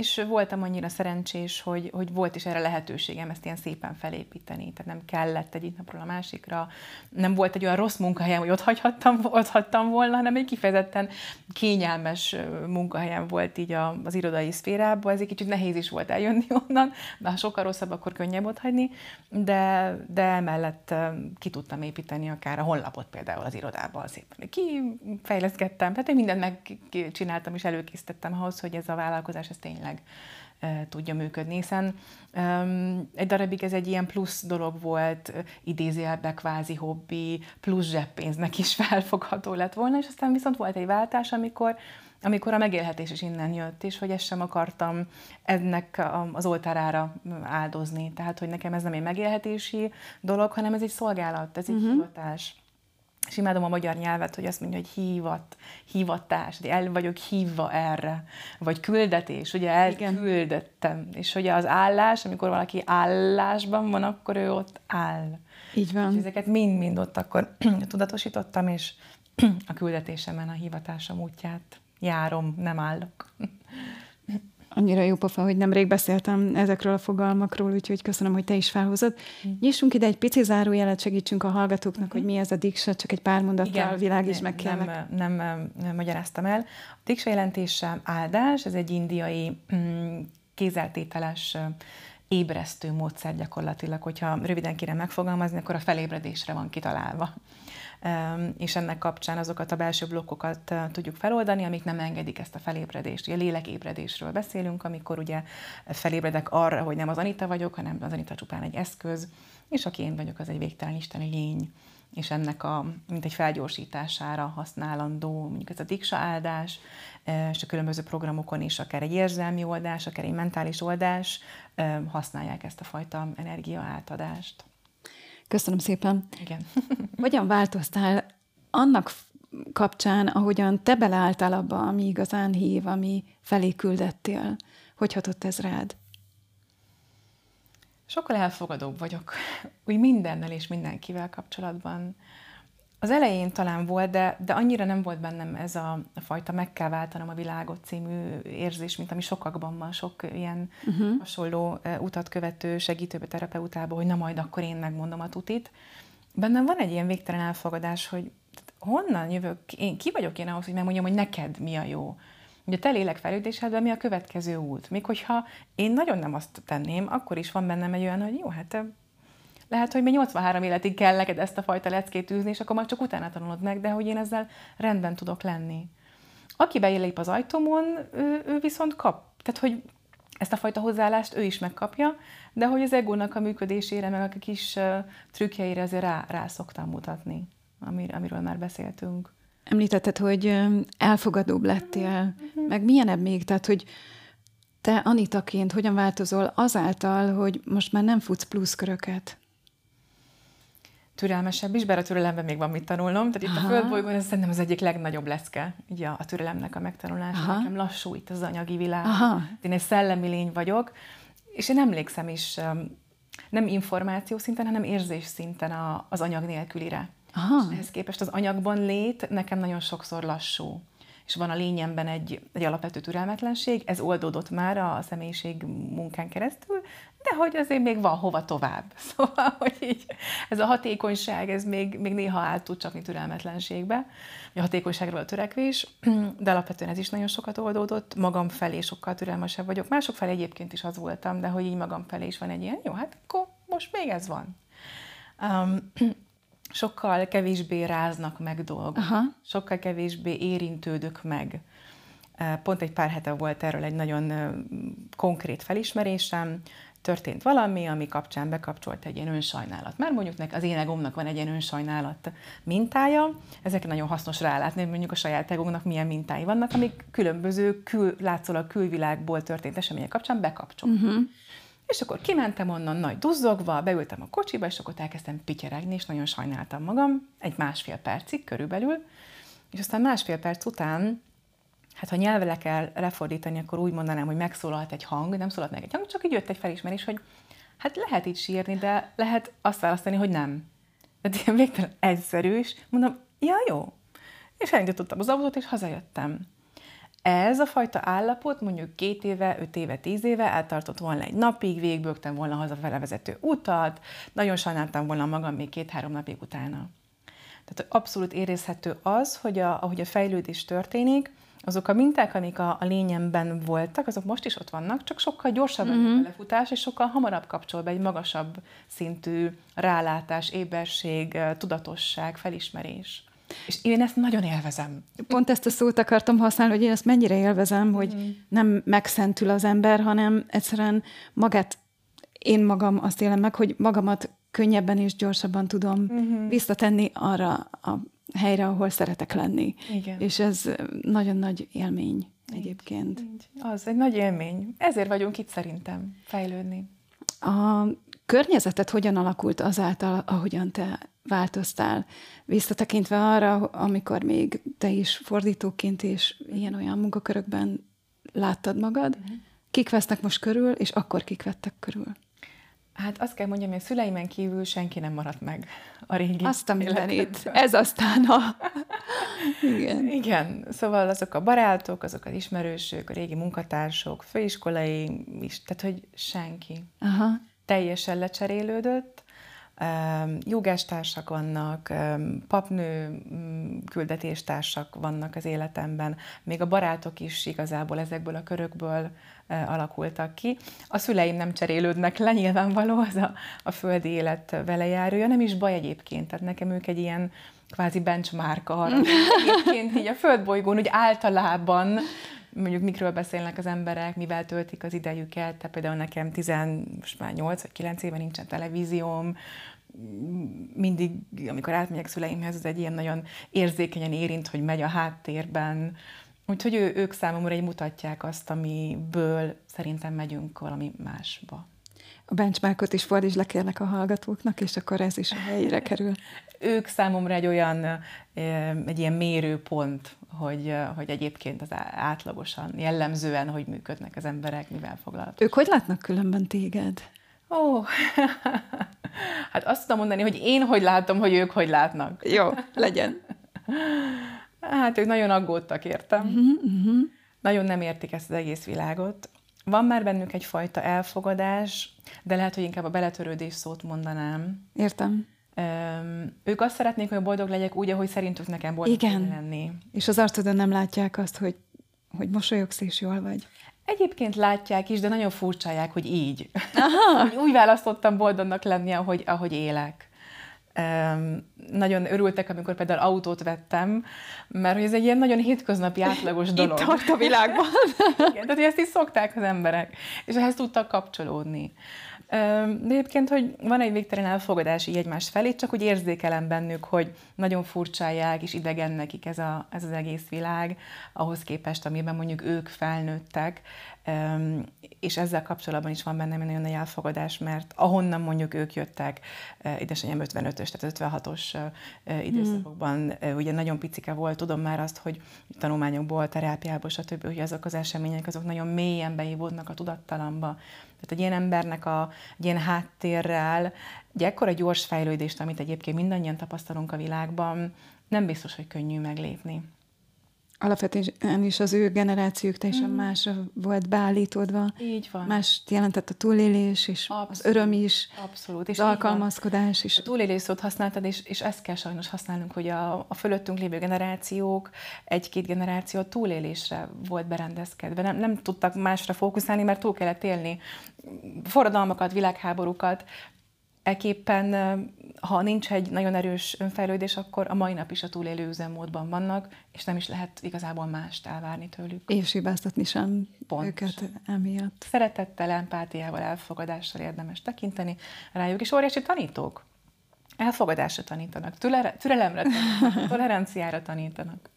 és voltam annyira szerencsés, hogy, hogy volt is erre lehetőségem ezt ilyen szépen felépíteni. Tehát nem kellett egyik napról a másikra, nem volt egy olyan rossz munkahelyem, hogy ott hagyhattam, ott hagytam volna, hanem egy kifejezetten kényelmes munkahelyem volt így az irodai szférában. Ez egy kicsit nehéz is volt eljönni onnan, de ha sokkal rosszabb, akkor könnyebb ott hagyni, de, de emellett ki tudtam építeni akár a honlapot például az irodában szépen. Kifejleszgettem, tehát én mindent megcsináltam és előkészítettem ahhoz, hogy ez a vállalkozás ez tényleg tudja működni, hiszen egy darabig ez egy ilyen plusz dolog volt, idézőjelbe kvázi hobbi, plusz zseppénznek is felfogható lett volna, és aztán viszont volt egy váltás, amikor amikor a megélhetés is innen jött, és hogy ezt sem akartam ennek az oltárára áldozni. Tehát, hogy nekem ez nem egy megélhetési dolog, hanem ez egy szolgálat, ez egy uh-huh. hivatás. És imádom a magyar nyelvet, hogy azt mondja, hogy hívat, hívatás, de el vagyok hívva erre, vagy küldetés, ugye elküldettem. És hogy az állás, amikor valaki állásban van, akkor ő ott áll. Így van. És ezeket mind-mind ott akkor tudatosítottam, és a küldetésemen a hivatásom útját járom, nem állok. Annyira jó pofa, hogy nemrég beszéltem ezekről a fogalmakról, úgyhogy köszönöm, hogy te is felhozod. Mm. Nyissunk ide egy pici zárójelet, segítsünk a hallgatóknak, mm. hogy mi ez a diksa, csak egy pár mondattal világíts meg kérlek. Nem, nem, nem magyaráztam el. A diksa jelentése áldás, ez egy indiai mm, kézeltételes ébresztő módszer gyakorlatilag, hogyha röviden kérem megfogalmazni, akkor a felébredésre van kitalálva és ennek kapcsán azokat a belső blokkokat tudjuk feloldani, amik nem engedik ezt a felébredést. Ugye lélekébredésről beszélünk, amikor ugye felébredek arra, hogy nem az Anita vagyok, hanem az Anita csupán egy eszköz, és aki én vagyok, az egy végtelen isteni lény és ennek a, mint egy felgyorsítására használandó, mondjuk ez a diksa áldás, és a különböző programokon is, akár egy érzelmi oldás, akár egy mentális oldás, használják ezt a fajta energia átadást. Köszönöm szépen. Igen. Hogyan változtál annak kapcsán, ahogyan te beleálltál abba, ami igazán hív, ami felé küldettél? Hogy hatott ez rád? Sokkal elfogadóbb vagyok, úgy mindennel és mindenkivel kapcsolatban. Az elején talán volt, de, de annyira nem volt bennem ez a, a fajta meg kell váltanom a világot című érzés, mint ami sokakban van, sok ilyen uh-huh. hasonló utat követő segítőbe, terapeutába, hogy na majd akkor én megmondom a tutit. Bennem van egy ilyen végtelen elfogadás, hogy honnan jövök, én ki vagyok én ahhoz, hogy megmondjam, hogy neked mi a jó. Ugye te lélekfejlődésedben mi a következő út? Még hogyha én nagyon nem azt tenném, akkor is van bennem egy olyan, hogy jó, hát lehet, hogy még 83 életig kell neked ezt a fajta leckét űzni, és akkor majd csak utána tanulod meg, de hogy én ezzel rendben tudok lenni. Aki belép az ajtómon, ő, ő viszont kap. Tehát, hogy ezt a fajta hozzáállást ő is megkapja, de hogy az egónak a működésére, meg a kis trükkjeire azért rá, rá szoktam mutatni, amir, amiről már beszéltünk. Említetted, hogy elfogadóbb lettél, uh-huh. meg milyenebb még, tehát, hogy te Anitaként hogyan változol azáltal, hogy most már nem futsz pluszköröket? Türelmesebb is, bár a türelemben még van mit tanulnom. Tehát itt Aha. a földbolygón ez szerintem az egyik legnagyobb leszke, ugye a, a türelemnek a megtanulása. Aha. Nekem lassú itt az anyagi világ. Aha. Én egy szellemi lény vagyok, és én emlékszem is nem információ szinten, hanem érzés szinten a, az anyag nélkülire. Aha. És ehhez képest az anyagban lét nekem nagyon sokszor lassú és van a lényemben egy, egy alapvető türelmetlenség, ez oldódott már a személyiség munkán keresztül, de hogy azért még van hova tovább. Szóval, hogy így ez a hatékonyság, ez még, még néha át tud csapni türelmetlenségbe, a hatékonyságról a törekvés, de alapvetően ez is nagyon sokat oldódott. Magam felé sokkal türelmesebb vagyok. Mások felé egyébként is az voltam, de hogy így magam felé is van egy ilyen, jó, hát akkor most még ez van. Um, sokkal kevésbé ráznak meg dolgok, Aha. sokkal kevésbé érintődök meg. Pont egy pár hete volt erről egy nagyon konkrét felismerésem, történt valami, ami kapcsán bekapcsolt egy ilyen önsajnálat. Már mondjuk nek, az én egómnak van egy ilyen önsajnálat mintája, ezek nagyon hasznos rálátni, hogy mondjuk a saját egónak milyen mintái vannak, amik különböző kül, látszólag külvilágból történt események kapcsán bekapcsol. Uh-huh. És akkor kimentem onnan nagy duzzogva, beültem a kocsiba, és akkor elkezdtem pityeregni, és nagyon sajnáltam magam, egy másfél percig körülbelül, és aztán másfél perc után, hát ha nyelvre le kell lefordítani, akkor úgy mondanám, hogy megszólalt egy hang, nem szólalt meg egy hang, csak így jött egy felismerés, hogy hát lehet így sírni, de lehet azt választani, hogy nem. Tehát ilyen végtelen egyszerű, és mondom, ja, jó. És elindítottam az autót, és hazajöttem. Ez a fajta állapot mondjuk két éve, öt éve, tíz éve eltartott volna egy napig, végigbögtem volna hazafele vezető utat, nagyon sajnáltam volna magam még két-három napig utána. Tehát abszolút érezhető az, hogy a, ahogy a fejlődés történik, azok a minták, amik a, a lényemben voltak, azok most is ott vannak, csak sokkal gyorsabb uh-huh. a lefutás, és sokkal hamarabb kapcsol be egy magasabb szintű rálátás, éberség, tudatosság, felismerés. És én ezt nagyon élvezem. Pont ezt a szót akartam használni, hogy én ezt mennyire élvezem, hogy mm. nem megszentül az ember, hanem egyszerűen magát, én magam azt élem meg, hogy magamat könnyebben és gyorsabban tudom mm-hmm. visszatenni arra a helyre, ahol szeretek lenni. Igen. És ez nagyon nagy élmény egyébként. Így. Az egy nagy élmény. Ezért vagyunk itt szerintem, fejlődni. A környezetet hogyan alakult azáltal, ahogyan te változtál? Visszatekintve arra, amikor még te is fordítóként és ilyen-olyan munkakörökben láttad magad, uh-huh. kik vesznek most körül, és akkor kik vettek körül? Hát azt kell mondjam, hogy a szüleimen kívül senki nem maradt meg a régi Azt a mindenit. Ez aztán a... Igen. Igen. Szóval azok a barátok, azok az ismerősök, a régi munkatársak, főiskolai is, tehát hogy senki. Aha. Teljesen lecserélődött, jogástársak vannak, papnő mm, küldetéstársak vannak az életemben, még a barátok is igazából ezekből a körökből alakultak ki. A szüleim nem cserélődnek le, nyilvánvaló, az a, a földi élet velejárója, nem is baj egyébként, tehát nekem ők egy ilyen kvázi benchmark arra, egyébként így a földbolygón, úgy általában mondjuk mikről beszélnek az emberek, mivel töltik az idejüket, tehát például nekem 10, most már 8 vagy 9 éve nincsen televízióm, mindig, amikor átmegyek szüleimhez, ez egy ilyen nagyon érzékenyen érint, hogy megy a háttérben. Úgyhogy ő, ők számomra egy mutatják azt, amiből szerintem megyünk valami másba. A benchmarkot is fordítsd le kérnek a hallgatóknak, és akkor ez is a helyére kerül. ők számomra egy olyan, egy ilyen mérőpont, hogy, hogy egyébként az átlagosan, jellemzően, hogy működnek az emberek, mivel foglalatosak. Ők hogy látnak különben téged? Ó, oh. hát azt tudom mondani, hogy én hogy látom, hogy ők hogy látnak. Jó, legyen. Hát ők nagyon aggódtak, értem. Uh-huh, uh-huh. Nagyon nem értik ezt az egész világot. Van már bennük egyfajta elfogadás, de lehet, hogy inkább a beletörődés szót mondanám. Értem. Öm, ők azt szeretnék, hogy boldog legyek úgy, ahogy szerintük nekem boldog Igen. lenni. És az arcodon nem látják azt, hogy, hogy mosolyogsz és jól vagy. Egyébként látják is, de nagyon furcsálják, hogy így. Aha. úgy választottam boldognak lenni, ahogy, ahogy élek. Um, nagyon örültek, amikor például autót vettem, mert hogy ez egy ilyen nagyon hétköznapi, átlagos dolog. Itt tart a világban. Igen, tehát ezt is szokták az emberek, és ehhez tudtak kapcsolódni. De egyébként, hogy van egy végtelen elfogadás így egymás felé, csak úgy érzékelem bennük, hogy nagyon furcsálják, és idegen nekik ez, a, ez az egész világ, ahhoz képest, amiben mondjuk ők felnőttek, és ezzel kapcsolatban is van bennem egy nagyon nagy elfogadás, mert ahonnan mondjuk ők jöttek, édesanyám 55-ös, tehát 56-os időszakokban, hmm. ugye nagyon picike volt, tudom már azt, hogy tanulmányokból, terápiából, stb., hogy azok az események, azok nagyon mélyen beívódnak a tudattalamba, tehát egy ilyen embernek a, egy ilyen háttérrel, egy ekkora gyors fejlődést, amit egyébként mindannyian tapasztalunk a világban, nem biztos, hogy könnyű meglépni alapvetően is az ő generációk teljesen mm. másra volt beállítódva. Így van. Más jelentett a túlélés, és Abszolút. az öröm is, Abszolút. És az alkalmazkodás is. A túlélés szót használtad, és, és ezt kell sajnos használnunk, hogy a, a fölöttünk lévő generációk, egy-két generáció a túlélésre volt berendezkedve. Nem, nem tudtak másra fókuszálni, mert túl kellett élni forradalmakat, világháborúkat, Eképpen, ha nincs egy nagyon erős önfejlődés, akkor a mai nap is a túlélő üzemmódban vannak, és nem is lehet igazából mást elvárni tőlük. És hibáztatni sem Pont. őket emiatt. Szeretettel, empátiával, elfogadással érdemes tekinteni rájuk, és óriási tanítók. Elfogadásra tanítanak, türelemre tanítanak, toleranciára tanítanak.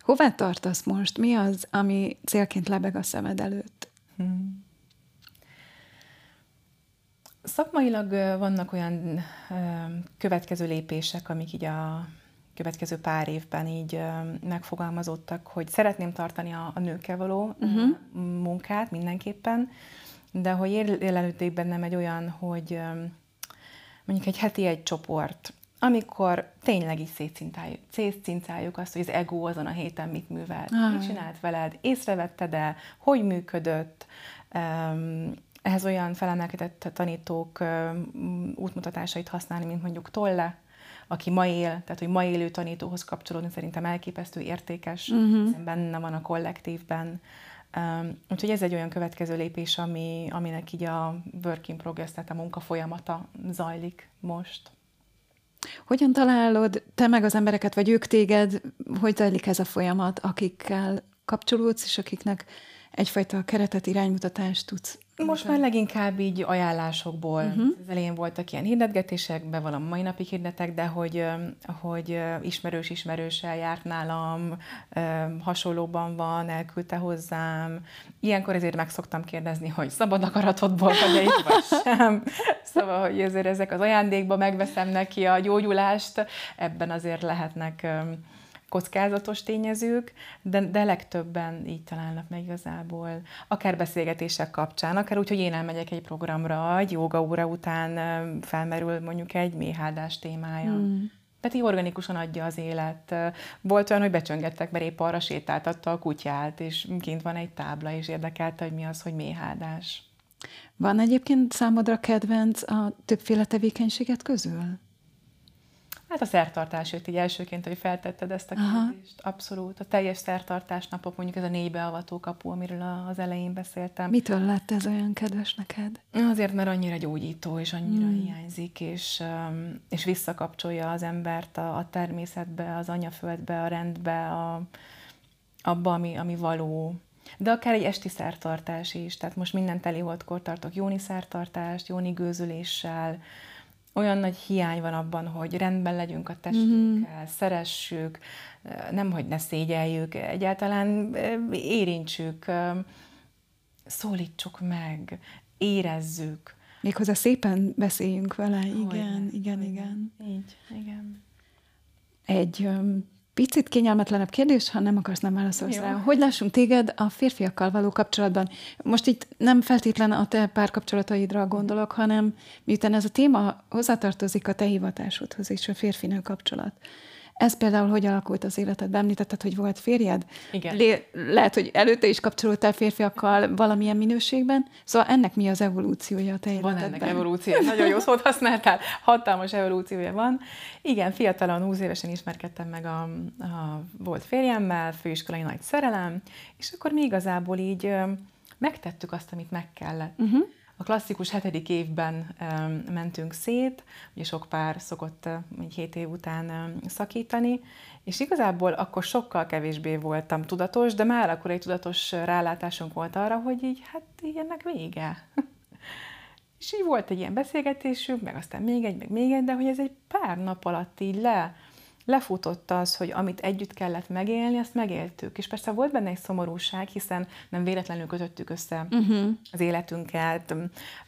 Hová tartasz most? Mi az, ami célként lebeg a szemed előtt? Hmm. Szakmailag vannak olyan következő lépések, amik így a következő pár évben így megfogalmazottak, hogy szeretném tartani a, a nőkkel való uh-huh. munkát mindenképpen, de hogy jelenlődik bennem egy olyan, hogy mondjuk egy heti egy csoport, amikor tényleg így szétcincáljuk, szétcincáljuk azt, hogy az ego azon a héten mit művelt, ah. mit csinált veled, észrevetted-e, hogy működött, ehhez olyan felemelkedett tanítók útmutatásait használni, mint mondjuk Tolle, aki ma él, tehát hogy ma élő tanítóhoz kapcsolódni szerintem elképesztő értékes, uh-huh. benne van a kollektívben. Um, úgyhogy ez egy olyan következő lépés, ami, aminek így a work in progress, tehát a munka folyamata zajlik most. Hogyan találod te meg az embereket, vagy ők téged, hogy zajlik ez a folyamat, akikkel kapcsolódsz, és akiknek egyfajta keretet, iránymutatást tudsz most már leginkább így ajánlásokból. Uh-huh. Az elején voltak ilyen hirdetgetések, bevallom mai napig hirdetek, de hogy, hogy ismerős ismerőssel járt nálam, hasonlóban van, elküldte hozzám. Ilyenkor ezért meg szoktam kérdezni, hogy szabad akaratodból vagy itt vagy sem. Szóval, hogy ezért ezek az ajándékba megveszem neki a gyógyulást, ebben azért lehetnek kockázatos tényezők, de, de legtöbben így találnak meg igazából, akár beszélgetések kapcsán, akár úgy, hogy én elmegyek egy programra, egy joga óra után felmerül mondjuk egy méhádás témája. Mm. Tehát így organikusan adja az élet. Volt olyan, hogy becsöngettek, mert épp arra sétáltatta a kutyát, és kint van egy tábla, és érdekelte, hogy mi az, hogy méhádás. Van egyébként számodra kedvenc a többféle tevékenységet közül? Hát a szertartás jött így elsőként, hogy feltetted ezt a kérdést. Aha. Abszolút. A teljes szertartás napok, mondjuk ez a négy beavató kapu, amiről az elején beszéltem. Mitől lett ez olyan kedves neked? Azért, mert annyira gyógyító, és annyira hmm. hiányzik, és, és visszakapcsolja az embert a, a természetbe, az anyaföldbe, a rendbe, a, abba, ami, ami való. De akár egy esti szertartás is. Tehát most minden teli holdkor tartok jóni szertartást, jóni gőzüléssel, olyan nagy hiány van abban, hogy rendben legyünk a testünkkel, mm-hmm. szeressük, nem, hogy ne szégyeljük, egyáltalán érintsük, szólítsuk meg, érezzük. Méghozzá szépen beszéljünk vele, igen, igen, igen, igen. Így, igen. Egy picit kényelmetlenebb kérdés, ha nem akarsz, nem válaszolsz rá. Hogy lássunk téged a férfiakkal való kapcsolatban? Most itt nem feltétlen a te párkapcsolataidra gondolok, hanem miután ez a téma hozzátartozik a te hivatásodhoz és a férfinő kapcsolat. Ez például hogy alakult az életed? Említetted, hogy volt férjed? Igen. Le- lehet, hogy előtte is kapcsolódtál férfiakkal valamilyen minőségben. Szóval ennek mi az evolúciója a te életedben? Van ennek evolúciója. Nagyon jó szót használtál. Hatalmas evolúciója van. Igen, fiatalon, 20 évesen ismerkedtem meg a, a volt férjemmel, főiskolai nagy szerelem, és akkor mi igazából így megtettük azt, amit meg kellett. Uh-huh. A klasszikus hetedik évben mentünk szét, ugye sok pár szokott uh, 7 év után szakítani, és igazából akkor sokkal kevésbé voltam tudatos, de már akkor egy tudatos rálátásunk volt arra, hogy így, hát így ennek vége. és így volt egy ilyen beszélgetésünk, meg aztán még egy, meg még egy, de hogy ez egy pár nap alatt így le, lefutott az, hogy amit együtt kellett megélni, azt megéltük. És persze volt benne egy szomorúság, hiszen nem véletlenül kötöttük össze uh-huh. az életünket,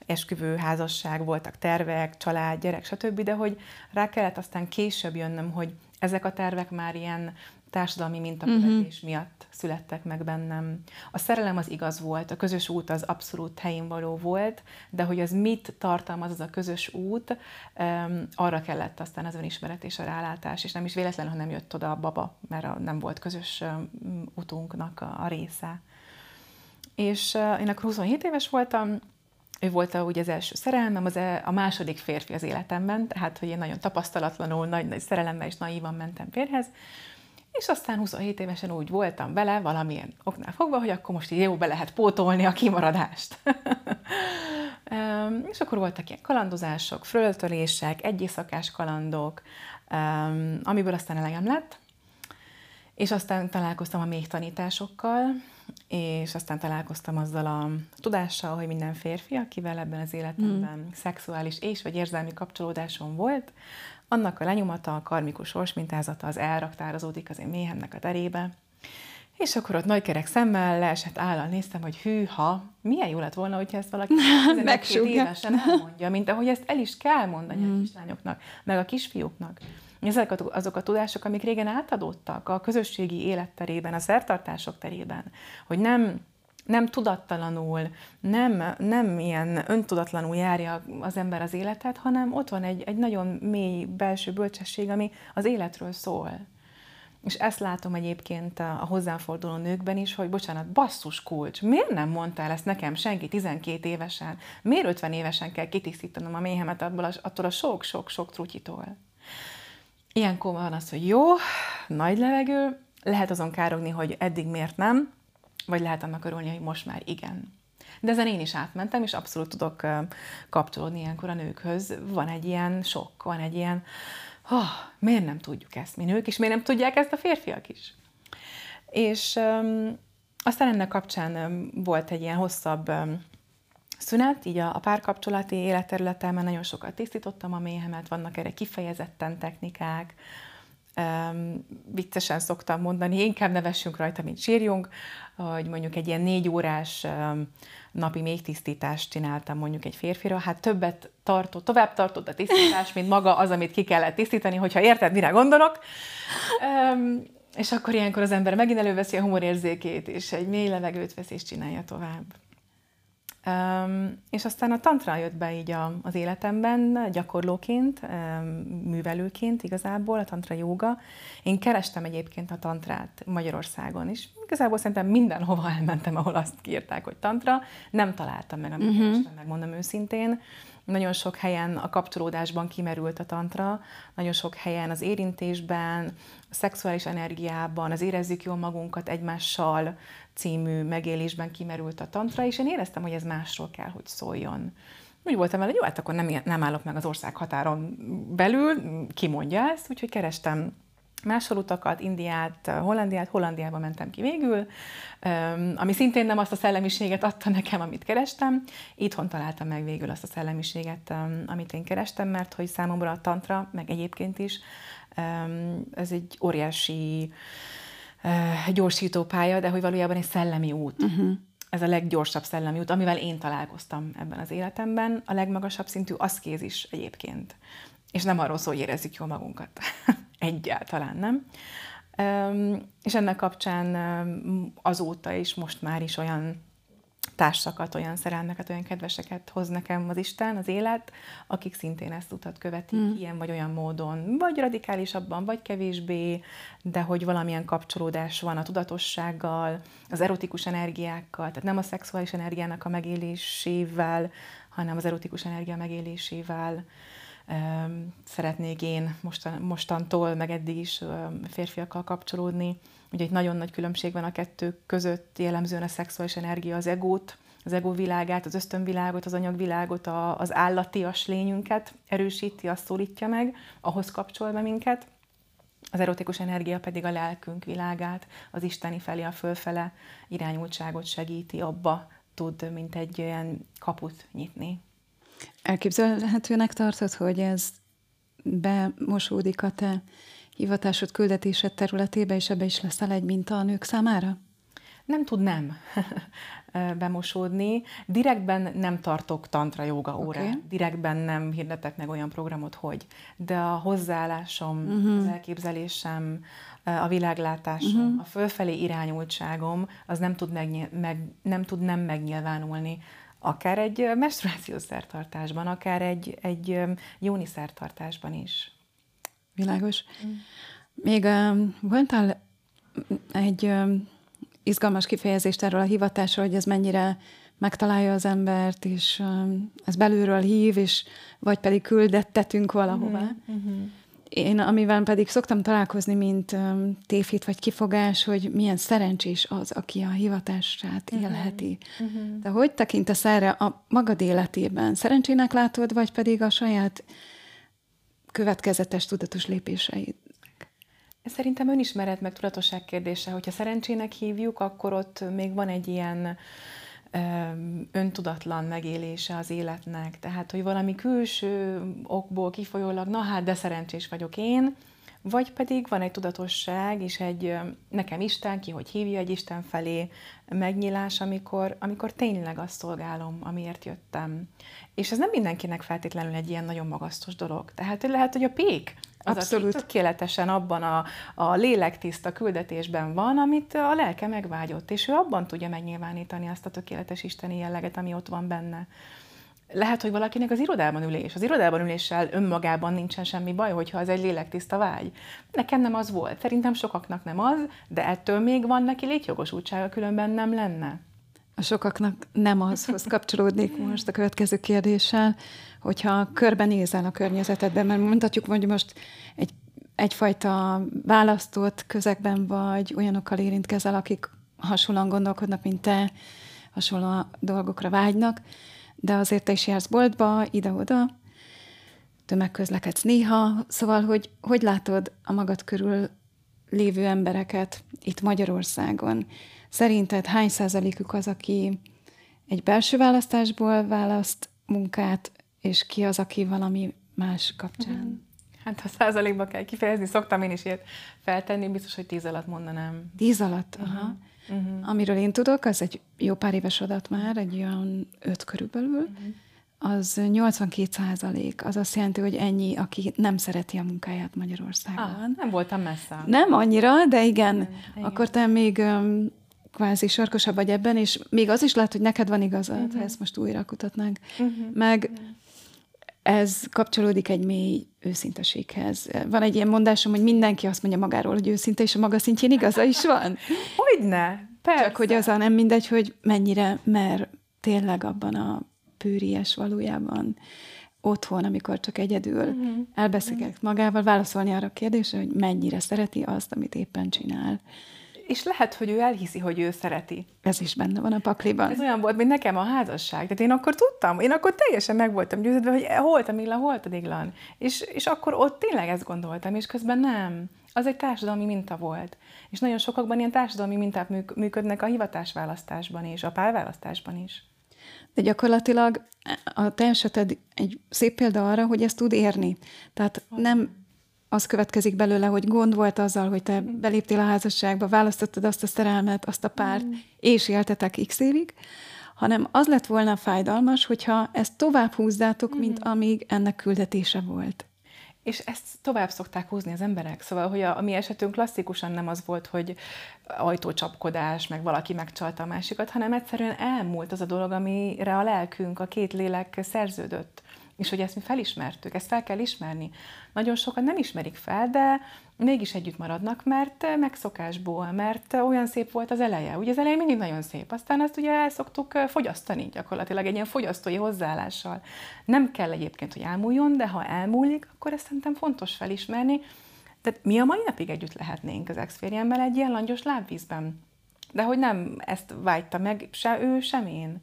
esküvő, házasság, voltak tervek, család, gyerek, stb., de hogy rá kellett aztán később jönnöm, hogy ezek a tervek már ilyen társadalmi mintakövetés uh-huh. miatt születtek meg bennem. A szerelem az igaz volt, a közös út az abszolút helyén való volt, de hogy az mit tartalmaz az a közös út, um, arra kellett aztán az önismeret és a rálátás, és nem is véletlenül, nem jött oda a baba, mert a, nem volt közös um, utunknak a, a része. És uh, én akkor 27 éves voltam, ő volt a, ugye az első szerelmem, az e, a második férfi az életemben, tehát hogy én nagyon tapasztalatlanul, nagy-nagy szerelemmel és naívan mentem férhez, és aztán 27 évesen úgy voltam vele, valamilyen oknál fogva, hogy akkor most így jó be lehet pótolni a kimaradást. és akkor voltak ilyen kalandozások, föltölések, egyészakás kalandok, amiből aztán elegem lett, és aztán találkoztam a még tanításokkal, és aztán találkoztam azzal a tudással, hogy minden férfi, akivel ebben az életemben mm. szexuális és vagy érzelmi kapcsolódásom volt, annak a lenyomata, a karmikus sorsmintázata az elraktározódik az én méhemnek a terébe, és akkor ott nagykerek szemmel leesett állal néztem, hogy hűha, milyen jó lett volna, hogyha ezt valaki évesen elmondja, mint ahogy ezt el is kell mondani mm. a kislányoknak, meg a kisfiúknak. Ezek azok a tudások, amik régen átadódtak a közösségi életterében, a szertartások terében, hogy nem nem tudattalanul, nem, nem ilyen öntudatlanul járja az ember az életet, hanem ott van egy, egy nagyon mély belső bölcsesség, ami az életről szól. És ezt látom egyébként a, a hozzám forduló nőkben is, hogy bocsánat, basszus kulcs, miért nem mondtál ezt nekem senki 12 évesen? Miért 50 évesen kell kitisztítanom a méhemet abból a, attól a sok-sok-sok trutyitól? Ilyenkor van az, hogy jó, nagy levegő, lehet azon károgni, hogy eddig miért nem, vagy lehet annak örülni, hogy most már igen. De ezen én is átmentem, és abszolút tudok kapcsolódni ilyenkor a nőkhöz. Van egy ilyen sok, van egy ilyen, oh, miért nem tudjuk ezt mi nők, és miért nem tudják ezt a férfiak is. És um, aztán ennek kapcsán um, volt egy ilyen hosszabb um, szünet, így a, a párkapcsolati életterületemben nagyon sokat tisztítottam a méhemet, vannak erre kifejezetten technikák, um, viccesen szoktam mondani, inkább nevessünk rajta, mint sírjunk, hogy mondjuk egy ilyen négy órás napi méhtisztítást csináltam mondjuk egy férfira, hát többet tartott, tovább tartott a tisztítás, mint maga az, amit ki kellett tisztítani, hogyha érted, mire gondolok. És akkor ilyenkor az ember megint előveszi a humorérzékét, és egy mély levegőt vesz, és csinálja tovább. Um, és aztán a tantra jött be így a, az életemben, gyakorlóként, um, művelőként igazából, a tantra jóga. Én kerestem egyébként a tantrát Magyarországon is. Igazából szerintem mindenhova elmentem, ahol azt kiírták, hogy tantra. Nem találtam meg, amit uh-huh. kerestem, megmondom őszintén. Nagyon sok helyen a kapcsolódásban kimerült a tantra, nagyon sok helyen az érintésben, a szexuális energiában, az érezzük jól magunkat egymással című megélésben kimerült a tantra, és én éreztem, hogy ez másról kell, hogy szóljon. Úgy voltam vele, hogy jó, hát akkor nem, nem állok meg az ország határon belül, ki mondja ezt, úgyhogy kerestem máshol utakat, Indiát, Hollandiát, Hollandiába mentem ki végül, ami szintén nem azt a szellemiséget adta nekem, amit kerestem. Itthon találtam meg végül azt a szellemiséget, amit én kerestem, mert hogy számomra a tantra, meg egyébként is, ez egy óriási gyorsító pálya, de hogy valójában egy szellemi út. Uh-huh. Ez a leggyorsabb szellemi út, amivel én találkoztam ebben az életemben. A legmagasabb szintű aszkézis egyébként. És nem arról szól, hogy érezzük jól magunkat. Egyáltalán nem. És ennek kapcsán azóta is most már is olyan társakat, olyan szerelmeket, olyan kedveseket hoz nekem az Isten, az élet, akik szintén ezt utat követik, mm. ilyen vagy olyan módon, vagy radikálisabban, vagy kevésbé, de hogy valamilyen kapcsolódás van a tudatossággal, az erotikus energiákkal, tehát nem a szexuális energiának a megélésével, hanem az erotikus energia megélésével szeretnék én mostan, mostantól, meg eddig is férfiakkal kapcsolódni. Ugye egy nagyon nagy különbség van a kettő között, jellemzően a szexuális energia az egót, az ego világát, az ösztönvilágot, az anyagvilágot, a, az állatias lényünket erősíti, azt szólítja meg, ahhoz kapcsol be minket. Az erotikus energia pedig a lelkünk világát, az isteni felé, a fölfele irányultságot segíti, abba tud, mint egy olyan kaput nyitni. Elképzelhetőnek tartod, hogy ez bemosódik a te hivatásod, küldetésed területébe, és ebbe is leszel egy minta a nők számára? Nem tud nem bemosódni. Direktben nem tartok tantra joga órát, okay. direktben nem hirdetek meg olyan programot, hogy. De a hozzáállásom, uh-huh. az elképzelésem, a világlátásom, uh-huh. a fölfelé irányultságom, az nem tud, megnyil- meg, nem tud nem megnyilvánulni akár egy menstruációs szertartásban, akár egy, egy jóni szertartásban is. Világos. Mm. Még um, voltál egy um, izgalmas kifejezést erről a hivatásról, hogy ez mennyire megtalálja az embert, és um, ez belülről hív, és vagy pedig küldettetünk valahová. Mm-hmm. Én, amivel pedig szoktam találkozni, mint um, tévhit vagy kifogás, hogy milyen szerencsés az, aki a hivatását uh-huh. élheti. Uh-huh. De hogy tekintesz erre a magad életében? Szerencsének látod, vagy pedig a saját következetes, tudatos lépéseid? Szerintem önismeret meg tudatosság kérdése. Hogyha szerencsének hívjuk, akkor ott még van egy ilyen öntudatlan megélése az életnek. Tehát, hogy valami külső okból kifolyólag, na hát, de szerencsés vagyok én, vagy pedig van egy tudatosság, és egy nekem Isten, ki hogy hívja egy Isten felé megnyílás, amikor, amikor tényleg azt szolgálom, amiért jöttem. És ez nem mindenkinek feltétlenül egy ilyen nagyon magasztos dolog. Tehát lehet, hogy a pék Az Abszolút. tökéletesen abban a, a lélektiszta küldetésben van, amit a lelke megvágyott, és ő abban tudja megnyilvánítani azt a tökéletes isteni jelleget, ami ott van benne. Lehet, hogy valakinek az irodában ülés. Az irodában üléssel önmagában nincsen semmi baj, hogyha az egy lélektiszta vágy. Nekem nem az volt. Szerintem sokaknak nem az, de ettől még van neki létjogosultsága, különben nem lenne. A sokaknak nem azhoz kapcsolódnék most a következő kérdéssel, hogyha körbenézel a környezetedben, mert mondhatjuk, hogy most egy, egyfajta választott közegben vagy, olyanokkal érintkezel, akik hasonlóan gondolkodnak, mint te, hasonló dolgokra vágynak, de azért te is jársz boltba, ide-oda, tömegközlekedsz néha, szóval, hogy hogy látod a magad körül lévő embereket itt Magyarországon? Szerinted hány százalékuk az, aki egy belső választásból választ munkát, és ki az, aki valami más kapcsán? Uh-huh. Hát ha százalékba kell kifejezni, szoktam én is ilyet feltenni, biztos, hogy tíz alatt mondanám. Tíz alatt? Uh-huh. Aha. Uh-huh. Amiről én tudok, az egy jó pár éves adat már, egy olyan öt körülbelül, uh-huh. az 82 százalék. Az azt jelenti, hogy ennyi, aki nem szereti a munkáját Magyarországon. Ah, nem voltam messze. Nem annyira, de igen. igen. Akkor te még um, kvázi sarkosabb vagy ebben, és még az is lehet, hogy neked van igazad, uh-huh. ha ezt most újra kutatnánk. Uh-huh. Meg uh-huh ez kapcsolódik egy mély őszinteséghez. Van egy ilyen mondásom, hogy mindenki azt mondja magáról, hogy őszinte, és a maga szintjén igaza is van. Hogyne, persze. Csak hogy az a nem mindegy, hogy mennyire mer tényleg abban a pőries valójában otthon, amikor csak egyedül uh-huh. elbeszélget magával, válaszolni arra a kérdésre, hogy mennyire szereti azt, amit éppen csinál és lehet, hogy ő elhiszi, hogy ő szereti. Ez is benne van a pakliban. Ez olyan volt, mint nekem a házasság. Tehát én akkor tudtam, én akkor teljesen meg voltam győződve, hogy holt a Milla, holt a Diglan. És, és akkor ott tényleg ezt gondoltam, és közben nem. Az egy társadalmi minta volt. És nagyon sokakban ilyen társadalmi minták működnek a hivatásválasztásban és a párválasztásban is. De gyakorlatilag a te eseted egy szép példa arra, hogy ezt tud érni. Tehát nem az következik belőle, hogy gond volt azzal, hogy te beléptél a házasságba, választottad azt a szerelmet, azt a párt, mm. és éltetek x évig, hanem az lett volna fájdalmas, hogyha ezt tovább húzzátok, mint mm. amíg ennek küldetése volt. És ezt tovább szokták húzni az emberek. Szóval, hogy a, a mi esetünk klasszikusan nem az volt, hogy ajtócsapkodás, meg valaki megcsalta a másikat, hanem egyszerűen elmúlt az a dolog, amire a lelkünk, a két lélek szerződött és hogy ezt mi felismertük, ezt fel kell ismerni. Nagyon sokan nem ismerik fel, de mégis együtt maradnak, mert megszokásból, mert olyan szép volt az eleje. Ugye az eleje mindig nagyon szép, aztán azt ugye el szoktuk fogyasztani gyakorlatilag egy ilyen fogyasztói hozzáállással. Nem kell egyébként, hogy elmúljon, de ha elmúlik, akkor ezt szerintem fontos felismerni. Tehát mi a mai napig együtt lehetnénk az ex egy ilyen langyos lábvízben. De hogy nem ezt vágyta meg se ő, sem én.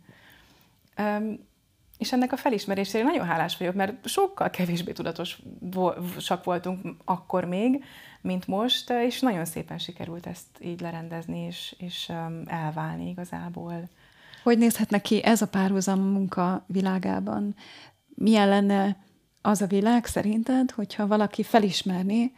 És ennek a felismerésére nagyon hálás vagyok, mert sokkal kevésbé tudatosak voltunk akkor még, mint most, és nagyon szépen sikerült ezt így lerendezni, és, és um, elválni igazából. Hogy nézhetne ki ez a párhuzam munka világában? Milyen lenne az a világ szerinted, hogyha valaki felismerni,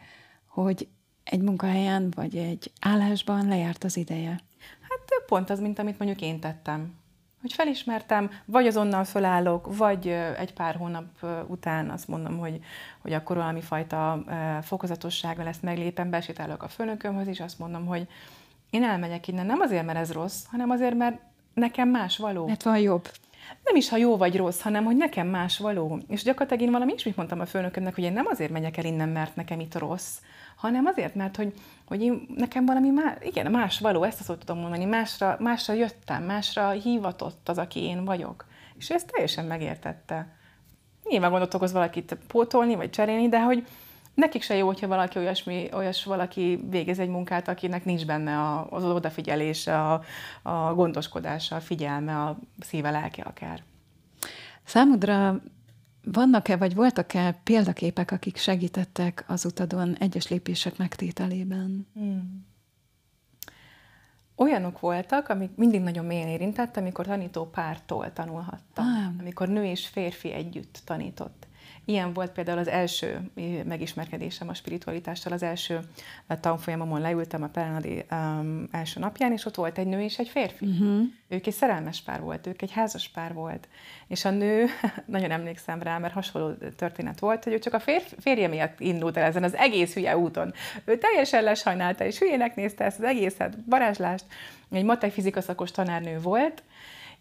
hogy egy munkahelyen vagy egy állásban lejárt az ideje? Hát pont az, mint amit mondjuk én tettem hogy felismertem, vagy azonnal fölállok, vagy egy pár hónap után azt mondom, hogy, hogy akkor valami fajta fokozatossággal ezt meglépem, besétálok a főnökömhöz, és azt mondom, hogy én elmegyek innen nem azért, mert ez rossz, hanem azért, mert nekem más való. Mert van jobb. Nem is, ha jó vagy rossz, hanem hogy nekem más való. És gyakorlatilag én valami is mondtam a főnökömnek, hogy én nem azért megyek el innen, mert nekem itt rossz, hanem azért, mert hogy, hogy én, nekem valami más, igen, más való, ezt a szót tudom mondani, másra, másra jöttem, másra hívatott az, aki én vagyok. És ezt teljesen megértette. Nyilván gondot okoz valakit pótolni, vagy cserélni, de hogy nekik se jó, hogyha valaki olyasmi, olyas valaki végez egy munkát, akinek nincs benne az odafigyelése, a, a gondoskodása, a figyelme, a szíve, lelke akár. Számodra vannak-e, vagy voltak-e példaképek, akik segítettek az utadon egyes lépések megtételében? Hmm. Olyanok voltak, amik mindig nagyon mélyen érintett, amikor tanító pártól tanulhattam. Ah. Amikor nő és férfi együtt tanított. Ilyen volt például az első megismerkedésem a spiritualitással, az első tanfolyamomon leültem a Pelenadi um, első napján, és ott volt egy nő és egy férfi. Uh-huh. Ők egy szerelmes pár volt, ők egy házas pár volt. És a nő, nagyon emlékszem rá, mert hasonló történet volt, hogy ő csak a férj, férje miatt indult el ezen az egész hülye úton. Ő teljesen lesajnálta, és hülyének nézte ezt az egészet, varázslást. Egy matek fizika szakos tanárnő volt,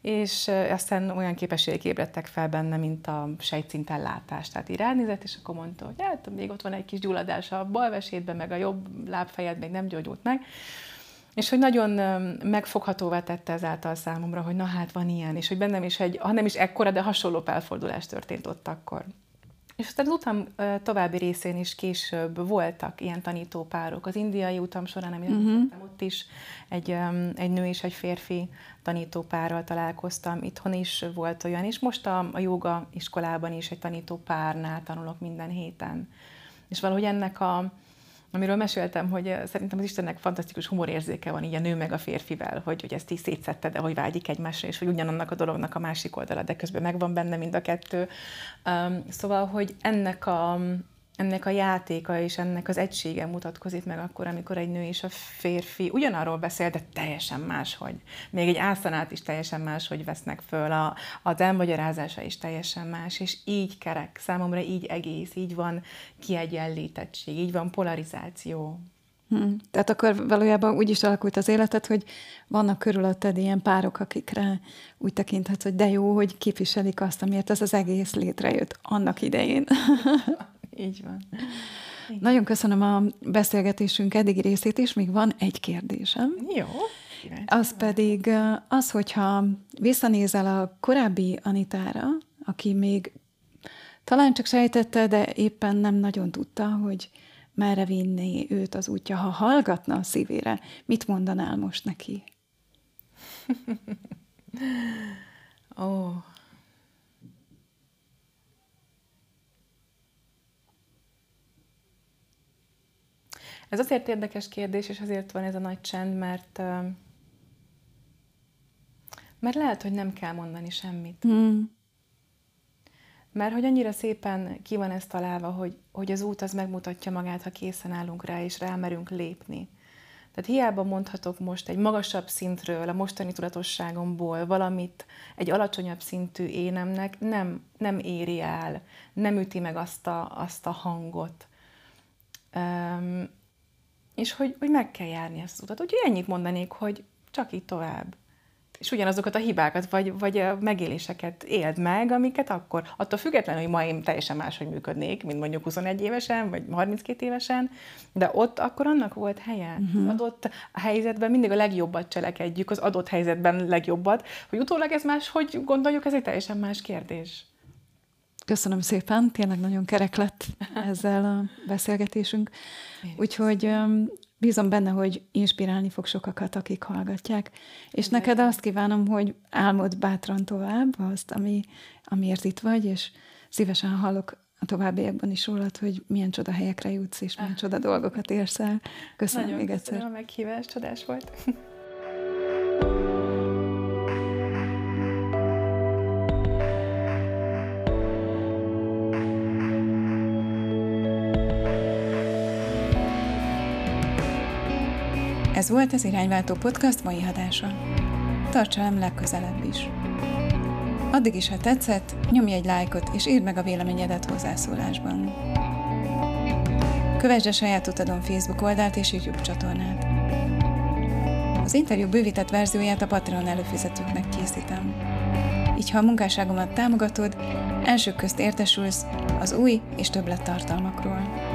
és aztán olyan képességek ébredtek fel benne, mint a sejtszinten látás. Tehát így ránézett, és akkor mondta, hogy hát még ott van egy kis gyulladás a bal vesétben, meg a jobb lábfejed még nem gyógyult meg. És hogy nagyon megfoghatóvá tette ezáltal számomra, hogy na hát van ilyen, és hogy bennem is egy, ha nem is ekkora, de hasonló felfordulás történt ott akkor. És aztán az utam további részén is később voltak ilyen tanítópárok. Az indiai utam során, amit uh-huh. ott is egy, egy nő és egy férfi tanítópárral találkoztam. Itthon is volt olyan, és most a, a joga iskolában is egy tanítópárnál tanulok minden héten. És valahogy ennek a, amiről meséltem, hogy eh, szerintem az Istennek fantasztikus humorérzéke van így a nő meg a férfivel, hogy, hogy ezt így szétszette, de hogy vágyik egymásra, és hogy ugyanannak a dolognak a másik oldala, de közben megvan benne mind a kettő. Um, szóval, hogy ennek a, ennek a játéka és ennek az egysége mutatkozik meg akkor, amikor egy nő és a férfi ugyanarról beszél, de teljesen máshogy. Még egy ászanát is teljesen máshogy vesznek föl, a, az elmagyarázása is teljesen más, és így kerek, számomra így egész, így van kiegyenlítettség, így van polarizáció. Hmm. Tehát akkor valójában úgy is alakult az életed, hogy vannak körülötted ilyen párok, akikre úgy tekinthetsz, hogy de jó, hogy képviselik azt, amiért ez az egész létrejött annak idején. Így van. Igen. Nagyon köszönöm a beszélgetésünk eddigi részét, és még van egy kérdésem. Jó. Az pedig az, hogyha visszanézel a korábbi Anitára, aki még talán csak sejtette, de éppen nem nagyon tudta, hogy merre vinni őt az útja, ha hallgatna a szívére, mit mondanál most neki? Ó, oh, Ez azért érdekes kérdés, és azért van ez a nagy csend, mert mert lehet, hogy nem kell mondani semmit. Mm. Mert hogy annyira szépen ki van ez találva, hogy, hogy az út az megmutatja magát, ha készen állunk rá, és rámerünk lépni. Tehát hiába mondhatok most egy magasabb szintről, a mostani tudatosságomból valamit egy alacsonyabb szintű énemnek, nem, nem éri el, nem üti meg azt a, azt a hangot. Um, és hogy, hogy meg kell járni ezt az utat. Úgyhogy ennyit mondanék, hogy csak így tovább. És ugyanazokat a hibákat, vagy, vagy a megéléseket éld meg, amiket akkor, attól függetlenül, hogy ma én teljesen máshogy működnék, mint mondjuk 21 évesen, vagy 32 évesen, de ott akkor annak volt helye. Uh-huh. Adott helyzetben mindig a legjobbat cselekedjük, az adott helyzetben legjobbat, hogy utólag ez más, hogy gondoljuk, ez egy teljesen más kérdés. Köszönöm szépen, tényleg nagyon kerek lett ezzel a beszélgetésünk. Úgyhogy bízom benne, hogy inspirálni fog sokakat, akik hallgatják. És Igen. neked azt kívánom, hogy álmod bátran tovább azt, ami, amiért itt vagy, és szívesen hallok a továbbiakban is rólad, hogy milyen csoda helyekre jutsz, és milyen ah. csoda dolgokat érsz el. Köszönöm Nagyon még egyszer. Nagyon a meghívás, csodás volt. Ez volt az Irányváltó Podcast mai adása. Tartsa velem legközelebb is. Addig is, ha tetszett, nyomj egy lájkot és írd meg a véleményedet hozzászólásban. Kövesd a saját utadon Facebook oldalt és YouTube csatornát. Az interjú bővített verzióját a Patreon előfizetőknek készítem. Így, ha a munkásságomat támogatod, elsők közt értesülsz az új és többlet tartalmakról.